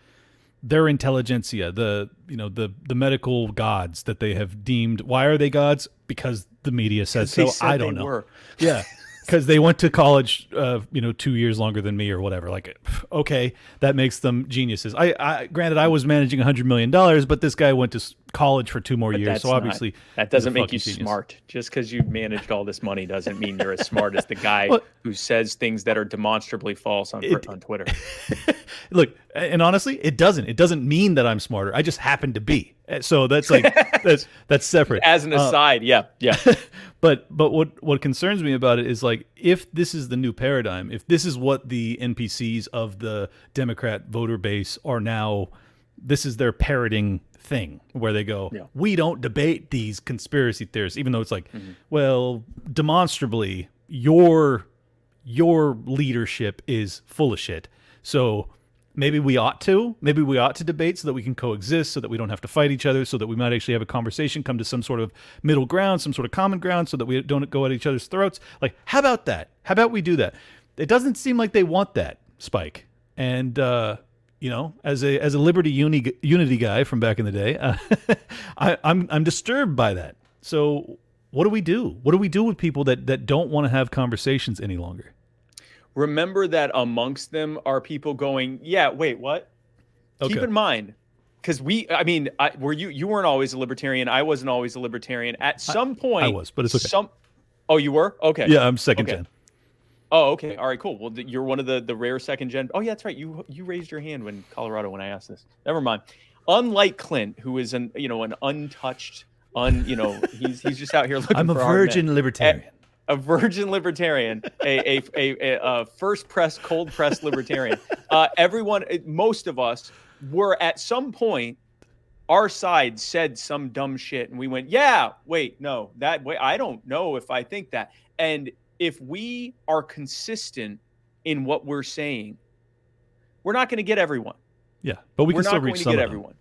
their intelligentsia, the you know the the medical gods that they have deemed. Why are they gods? Because the media says so. I don't know. were. Yeah. [LAUGHS] Because they went to college, uh, you know, two years longer than me or whatever. Like, okay, that makes them geniuses. I, I granted, I was managing a hundred million dollars, but this guy went to college for two more But years, so not- obviously that doesn't make you genius. smart. Just because you managed all this money doesn't mean you're as smart as the guy [LAUGHS] Well- who says things that are demonstrably false on It- on Twitter. [LAUGHS] Look, and honestly, it doesn't. It doesn't mean that I'm smarter. I just happen to be. Uh, So that's like [LAUGHS] that's that's separate. As an Uh, aside, yeah, yeah. But but what what concerns me about it is like if this is the new paradigm, if this is what the NPCs of the Democrat voter base are now, this is their parroting thing where they go, Yeah. we don't debate these conspiracy theorists, even though it's like, mm-hmm. well, demonstrably your your leadership is full of shit. So maybe we ought to maybe we ought to debate so that we can coexist so that we don't have to fight each other so that we might actually have a conversation come to some sort of middle ground some sort of common ground so that we don't go at each other's throats like how about that how about we do that it doesn't seem like they want that spike and uh you know, as a as a liberty uni, unity guy from back in the day, uh, [LAUGHS] I, I'm I'm disturbed by that. So what do we do? What do we do with people that that don't want to have conversations any longer? Remember that amongst them are people going, "Yeah, wait, what?" Okay. Keep in mind, because we, I mean, I, were you you weren't always a libertarian. I wasn't always a libertarian. At some point, I was, but it's okay. Some, oh, you were okay. Yeah, I'm second Okay. gen. Oh, okay. All right, cool. Well, you're one of the the rare second gen. Oh, yeah, that's right. You you raised your hand when Colorado when I asked this. Never mind. Unlike Clint, who is an you know an untouched, un you know he's he's just out here [LAUGHS] looking. I'm a virgin libertarian. A virgin libertarian, a a, a, a, first press, cold press libertarian. Uh, everyone, most of us were at some point, our side said some dumb shit, and we went, "Yeah, wait, no, that way, I don't know if I think that." And if we are consistent in what we're saying, we're not going to get everyone Yeah, but we we're can still not reach going to some get everyone.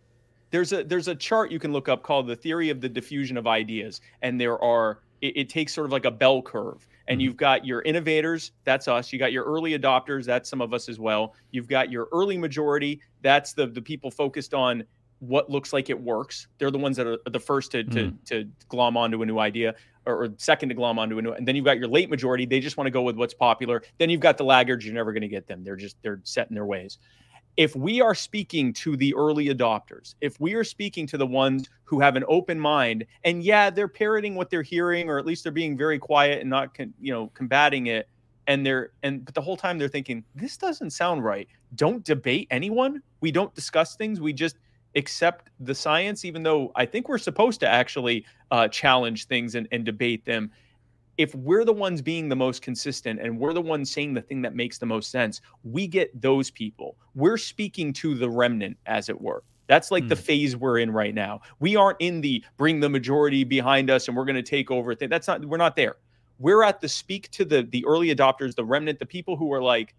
There's a there's a chart you can look up called the theory of the diffusion of ideas, and there are it, it takes sort of like a bell curve, and Mhm. you've got your innovators, that's us. You got your early adopters, that's some of us as well. You've got your early majority, that's the the people focused on what looks like it works. They're the ones that are the first to to, to glom onto a new idea. Or, or second to glom onto a new, and then you've got your late majority. They just want to go with what's popular. Then you've got the laggards. You're never going to get them. They're just they're set in their ways if we are speaking to the early adopters, if we are speaking to the ones who have an open mind, and yeah, they're parroting what they're hearing, or at least they're being very quiet and not, con- you know, combating it, and they're and but the whole time they're thinking this doesn't sound right. Don't debate anyone. We don't discuss things. We just accept the science, even though I think we're supposed to actually uh, challenge things and, and debate them if we're the ones being the most consistent and we're the ones saying the thing that makes the most sense, we get those people. We're speaking to the remnant, as it were. That's like the Hmm. phase we're in right now. We aren't in the bring the majority behind us and we're going to take over thing. That's not, we're not there. We're at the speak to the the early adopters, the remnant, the people who are like,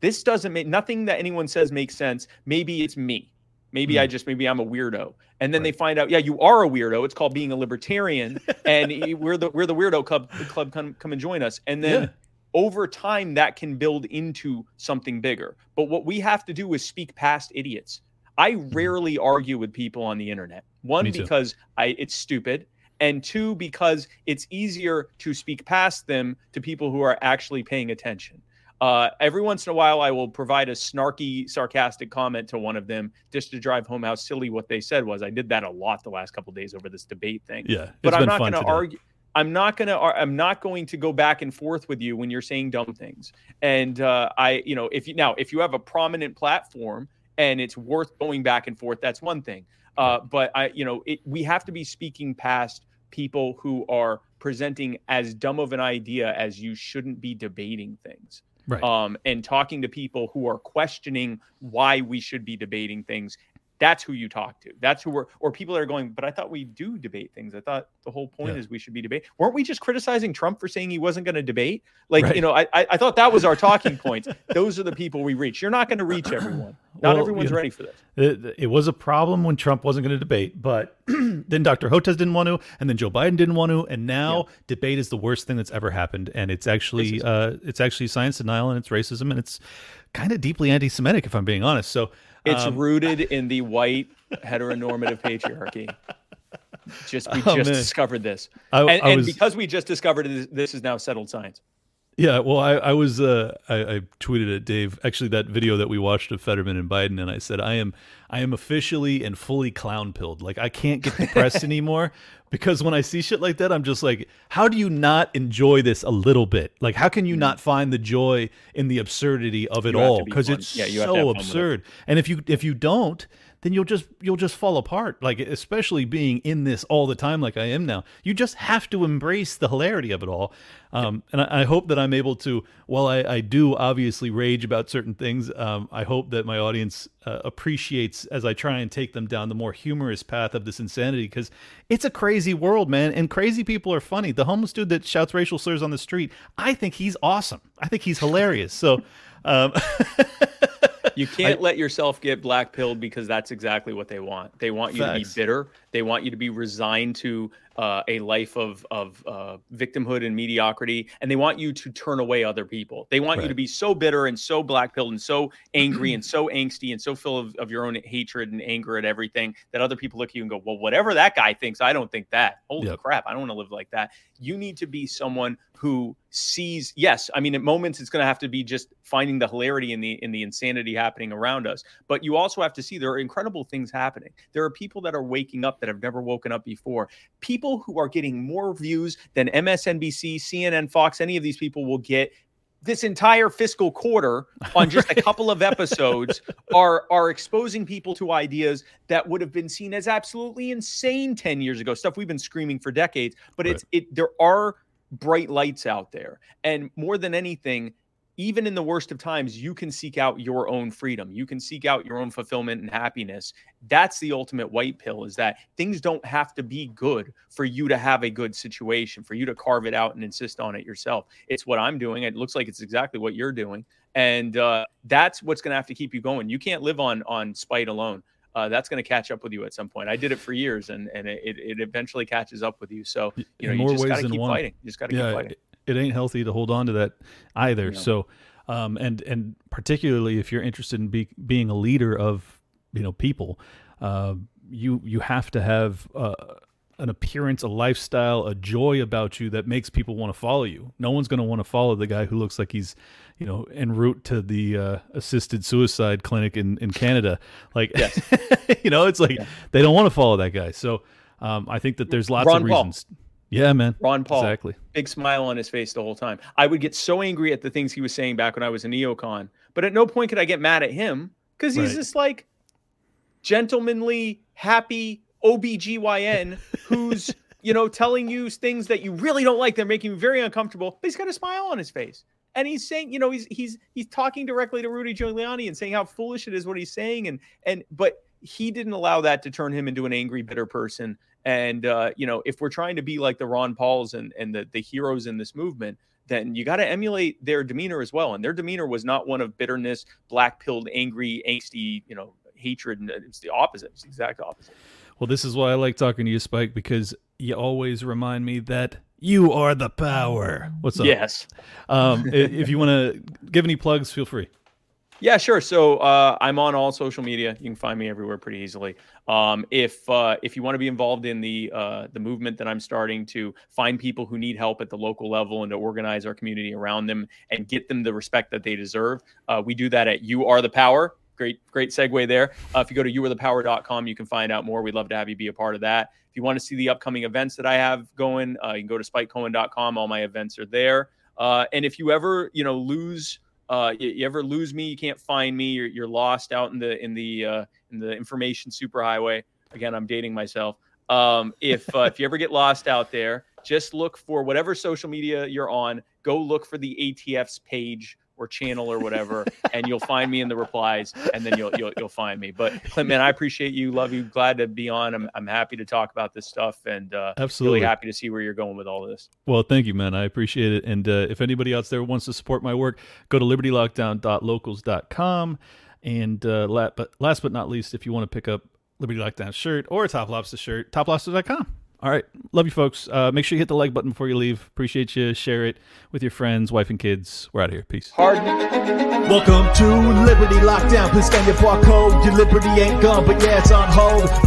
this doesn't make nothing that anyone says makes sense. Maybe it's me. Maybe hmm. I just maybe I'm a weirdo. And then they find out, yeah, you are a weirdo. It's called being a libertarian, [LAUGHS] and we're the we're the weirdo club. Club come come and join us. And then Yeah. over time, that can build into something bigger. But what we have to do is speak past idiots. I hmm. rarely argue with people on the internet. One because I it's stupid, and two because it's easier to speak past them to people who are actually paying attention. Uh, every once in a while, I will provide a snarky, sarcastic comment to one of them just to drive home how silly what they said was. I did that a lot the last couple days over this debate thing. Yeah, but I'm not going to argue. I'm not going to. I'm not going to go back and forth with you when you're saying dumb things. And uh, I, you know, if you now if you have a prominent platform and it's worth going back and forth, that's one thing. Uh, but I, you know, it, we have to be speaking past people who are presenting as dumb of an idea as you shouldn't be debating things Right. um, and talking to people who are questioning why we should be debating things. That's who you talk to. That's who we're, or people that are going, but I thought we do debate things. I thought the whole point Yeah. is we should be debate. Weren't we just criticizing Trump for saying he wasn't going to debate? Like, Right. you know, I, I I thought that was our talking [LAUGHS] points. Those are the people we reach. You're not going to reach everyone. [CLEARS THROAT] Not Well, everyone's you know, ready for this. It, it was a problem when Trump wasn't going to debate, but [CLEARS THROAT] then Dr. Hotez didn't want to, and then Joe Biden didn't want to, and now debate is the worst thing that's ever happened, and it's actually uh, it's actually science denial and it's racism and it's kind of deeply anti-Semitic, if I'm being honest. So It's um, rooted in the white heteronormative patriarchy. Just we [LAUGHS] Oh, just man. discovered this, I- and, I and because we just discovered it, this is now settled science. Yeah, well, I, I was uh, I, I tweeted at Dave actually that video that we watched of Fetterman and Biden, and I said I am I am officially and fully clown pilled. Like I can't get depressed [LAUGHS] anymore because when I see shit like that, I'm just like, how do you not enjoy this a little bit? Like, how can you not find the joy in the absurdity of it Mm-hmm. All? Because fun. it's Yeah, you have to have so absurd. And if you if you don't, then you'll just you'll just fall apart. Like especially being in this all the time, like I am now. You just have to embrace the hilarity of it all. Um, and I, I hope that I'm able to. While I, I do obviously rage about certain things, um, I hope that my audience uh, appreciates as I try and take them down the more humorous path of this insanity because it's a crazy world, man. And crazy people are funny. The homeless dude that shouts racial slurs on the street, I think he's awesome. I think he's hilarious. So. Um, [LAUGHS] You can't let yourself get black pilled because that's exactly what they want. They want you Facts. to be bitter. They want you to be resigned to uh, a life of of uh, victimhood and mediocrity, and they want you to turn away other people. They want right. you to be so bitter and so black pilled and so angry and [CLEARS THROAT] so angsty and so full of, of your own hatred and anger at everything that other people look at you and go, "Well, whatever that guy thinks, I don't think that. Holy yep. crap, I don't want to live like that." You need to be someone who sees yes i mean at moments it's going to have to be just finding the hilarity in the in the insanity happening around us but you also have to see there are incredible things happening. There are people that are waking up that have never woken up before. People who are getting more views than msnbc cnn fox any of these people will get this entire fiscal quarter [LAUGHS] on just a couple of episodes are are exposing people to ideas that would have been seen as absolutely insane 10 years ago stuff we've been screaming for decades but right. it's it there are bright lights out there. And more than anything, even in the worst of times, you can seek out your own freedom. You can seek out your own fulfillment and happiness. That's the ultimate white pill is that things don't have to be good for you to have a good situation, for you to carve it out and insist on it yourself. It's what I'm doing. It looks like it's exactly what you're doing. And uh, that's what's going to have to keep you going. You can't live on on spite alone uh, that's going to catch up with you at some point. I did it for years, and and it, it eventually catches up with you. So you know, you just got to keep one. fighting. You just got to yeah, keep fighting. It, it, ain't healthy to hold on to that either. So, um, and and particularly if you're interested in be, being a leader of you know people, uh, you you have to have. Uh, an appearance, a lifestyle, a joy about you that makes people want to follow you. No one's going to want to follow the guy who looks like he's, you know, en route to the uh, assisted suicide clinic in, in Canada. Like, yes. [LAUGHS] you know, it's like yeah. they don't want to follow that guy. So um, I think that there's lots Ron of reasons. Yeah, man. Ron Paul. Exactly. Big smile on his face the whole time. I would get so angry at the things he was saying back when I was a neocon, but at no point could I get mad at him because he's right. just like gentlemanly, happy, OBGYN who's, you know, telling you things that you really don't like. They're making you very uncomfortable, but he's got a smile on his face. And he's saying, you know, he's he's he's talking directly to Rudy Giuliani and saying how foolish it is what he's saying. And and but he didn't allow that to turn him into an angry, bitter person. And uh, you know, if we're trying to be like the Ron Pauls and and the, the heroes in this movement, then you got to emulate their demeanor as well. And their demeanor was not one of bitterness, black pilled, angry, angsty, you know, hatred. And it's the opposite. It's the exact opposite. Well, this is why I like talking to you, Spike, because you always remind me that you are the power. What's up? Yes. Um, if you want to give any plugs, feel free. Yeah, sure. So uh, I'm on all social media. You can find me everywhere pretty easily. Um, if uh, if you want to be involved in the uh, the movement that I'm starting to find people who need help at the local level and to organize our community around them and get them the respect that they deserve, uh, we do that at You Are the Power great great segue there. Uh, if you go to youarethepower.com, you can find out more. We'd love to have you be a part of that. If you want to see the upcoming events that I have going, uh, you can go to spikecohen.com. All my events are there. Uh, and if you ever, you know, lose, uh, you, you, ever lose me, you can't find me, you're, you're lost out in the in the uh, in the information superhighway. Again, I'm dating myself. Um, if uh, if you ever get lost out there, just look for whatever social media you're on. Go look for the ATF's page or channel or whatever, and you'll find me in the replies, and then you'll you'll, you'll find me. But Clint, man, I appreciate you, love you, glad to be on. I'm I'm happy to talk about this stuff, and uh, absolutely really happy to see where you're going with all this. Well, thank you, man. I appreciate it. And uh, if anybody else there wants to support my work, go to libertylockdown.locals.com. And uh, last, but last but not least, if you want to pick up Liberty Lockdown shirt or a Top Lobsta shirt, toplobsta.com. All right. Love you folks. Uh, make sure you hit the like button before you leave. Appreciate you. Share it with your friends, wife, and kids. We're out of here. Peace. Hard. Welcome to Liberty Lockdown. Please scan your barcode. Your liberty ain't gone, but yeah, it's on hold.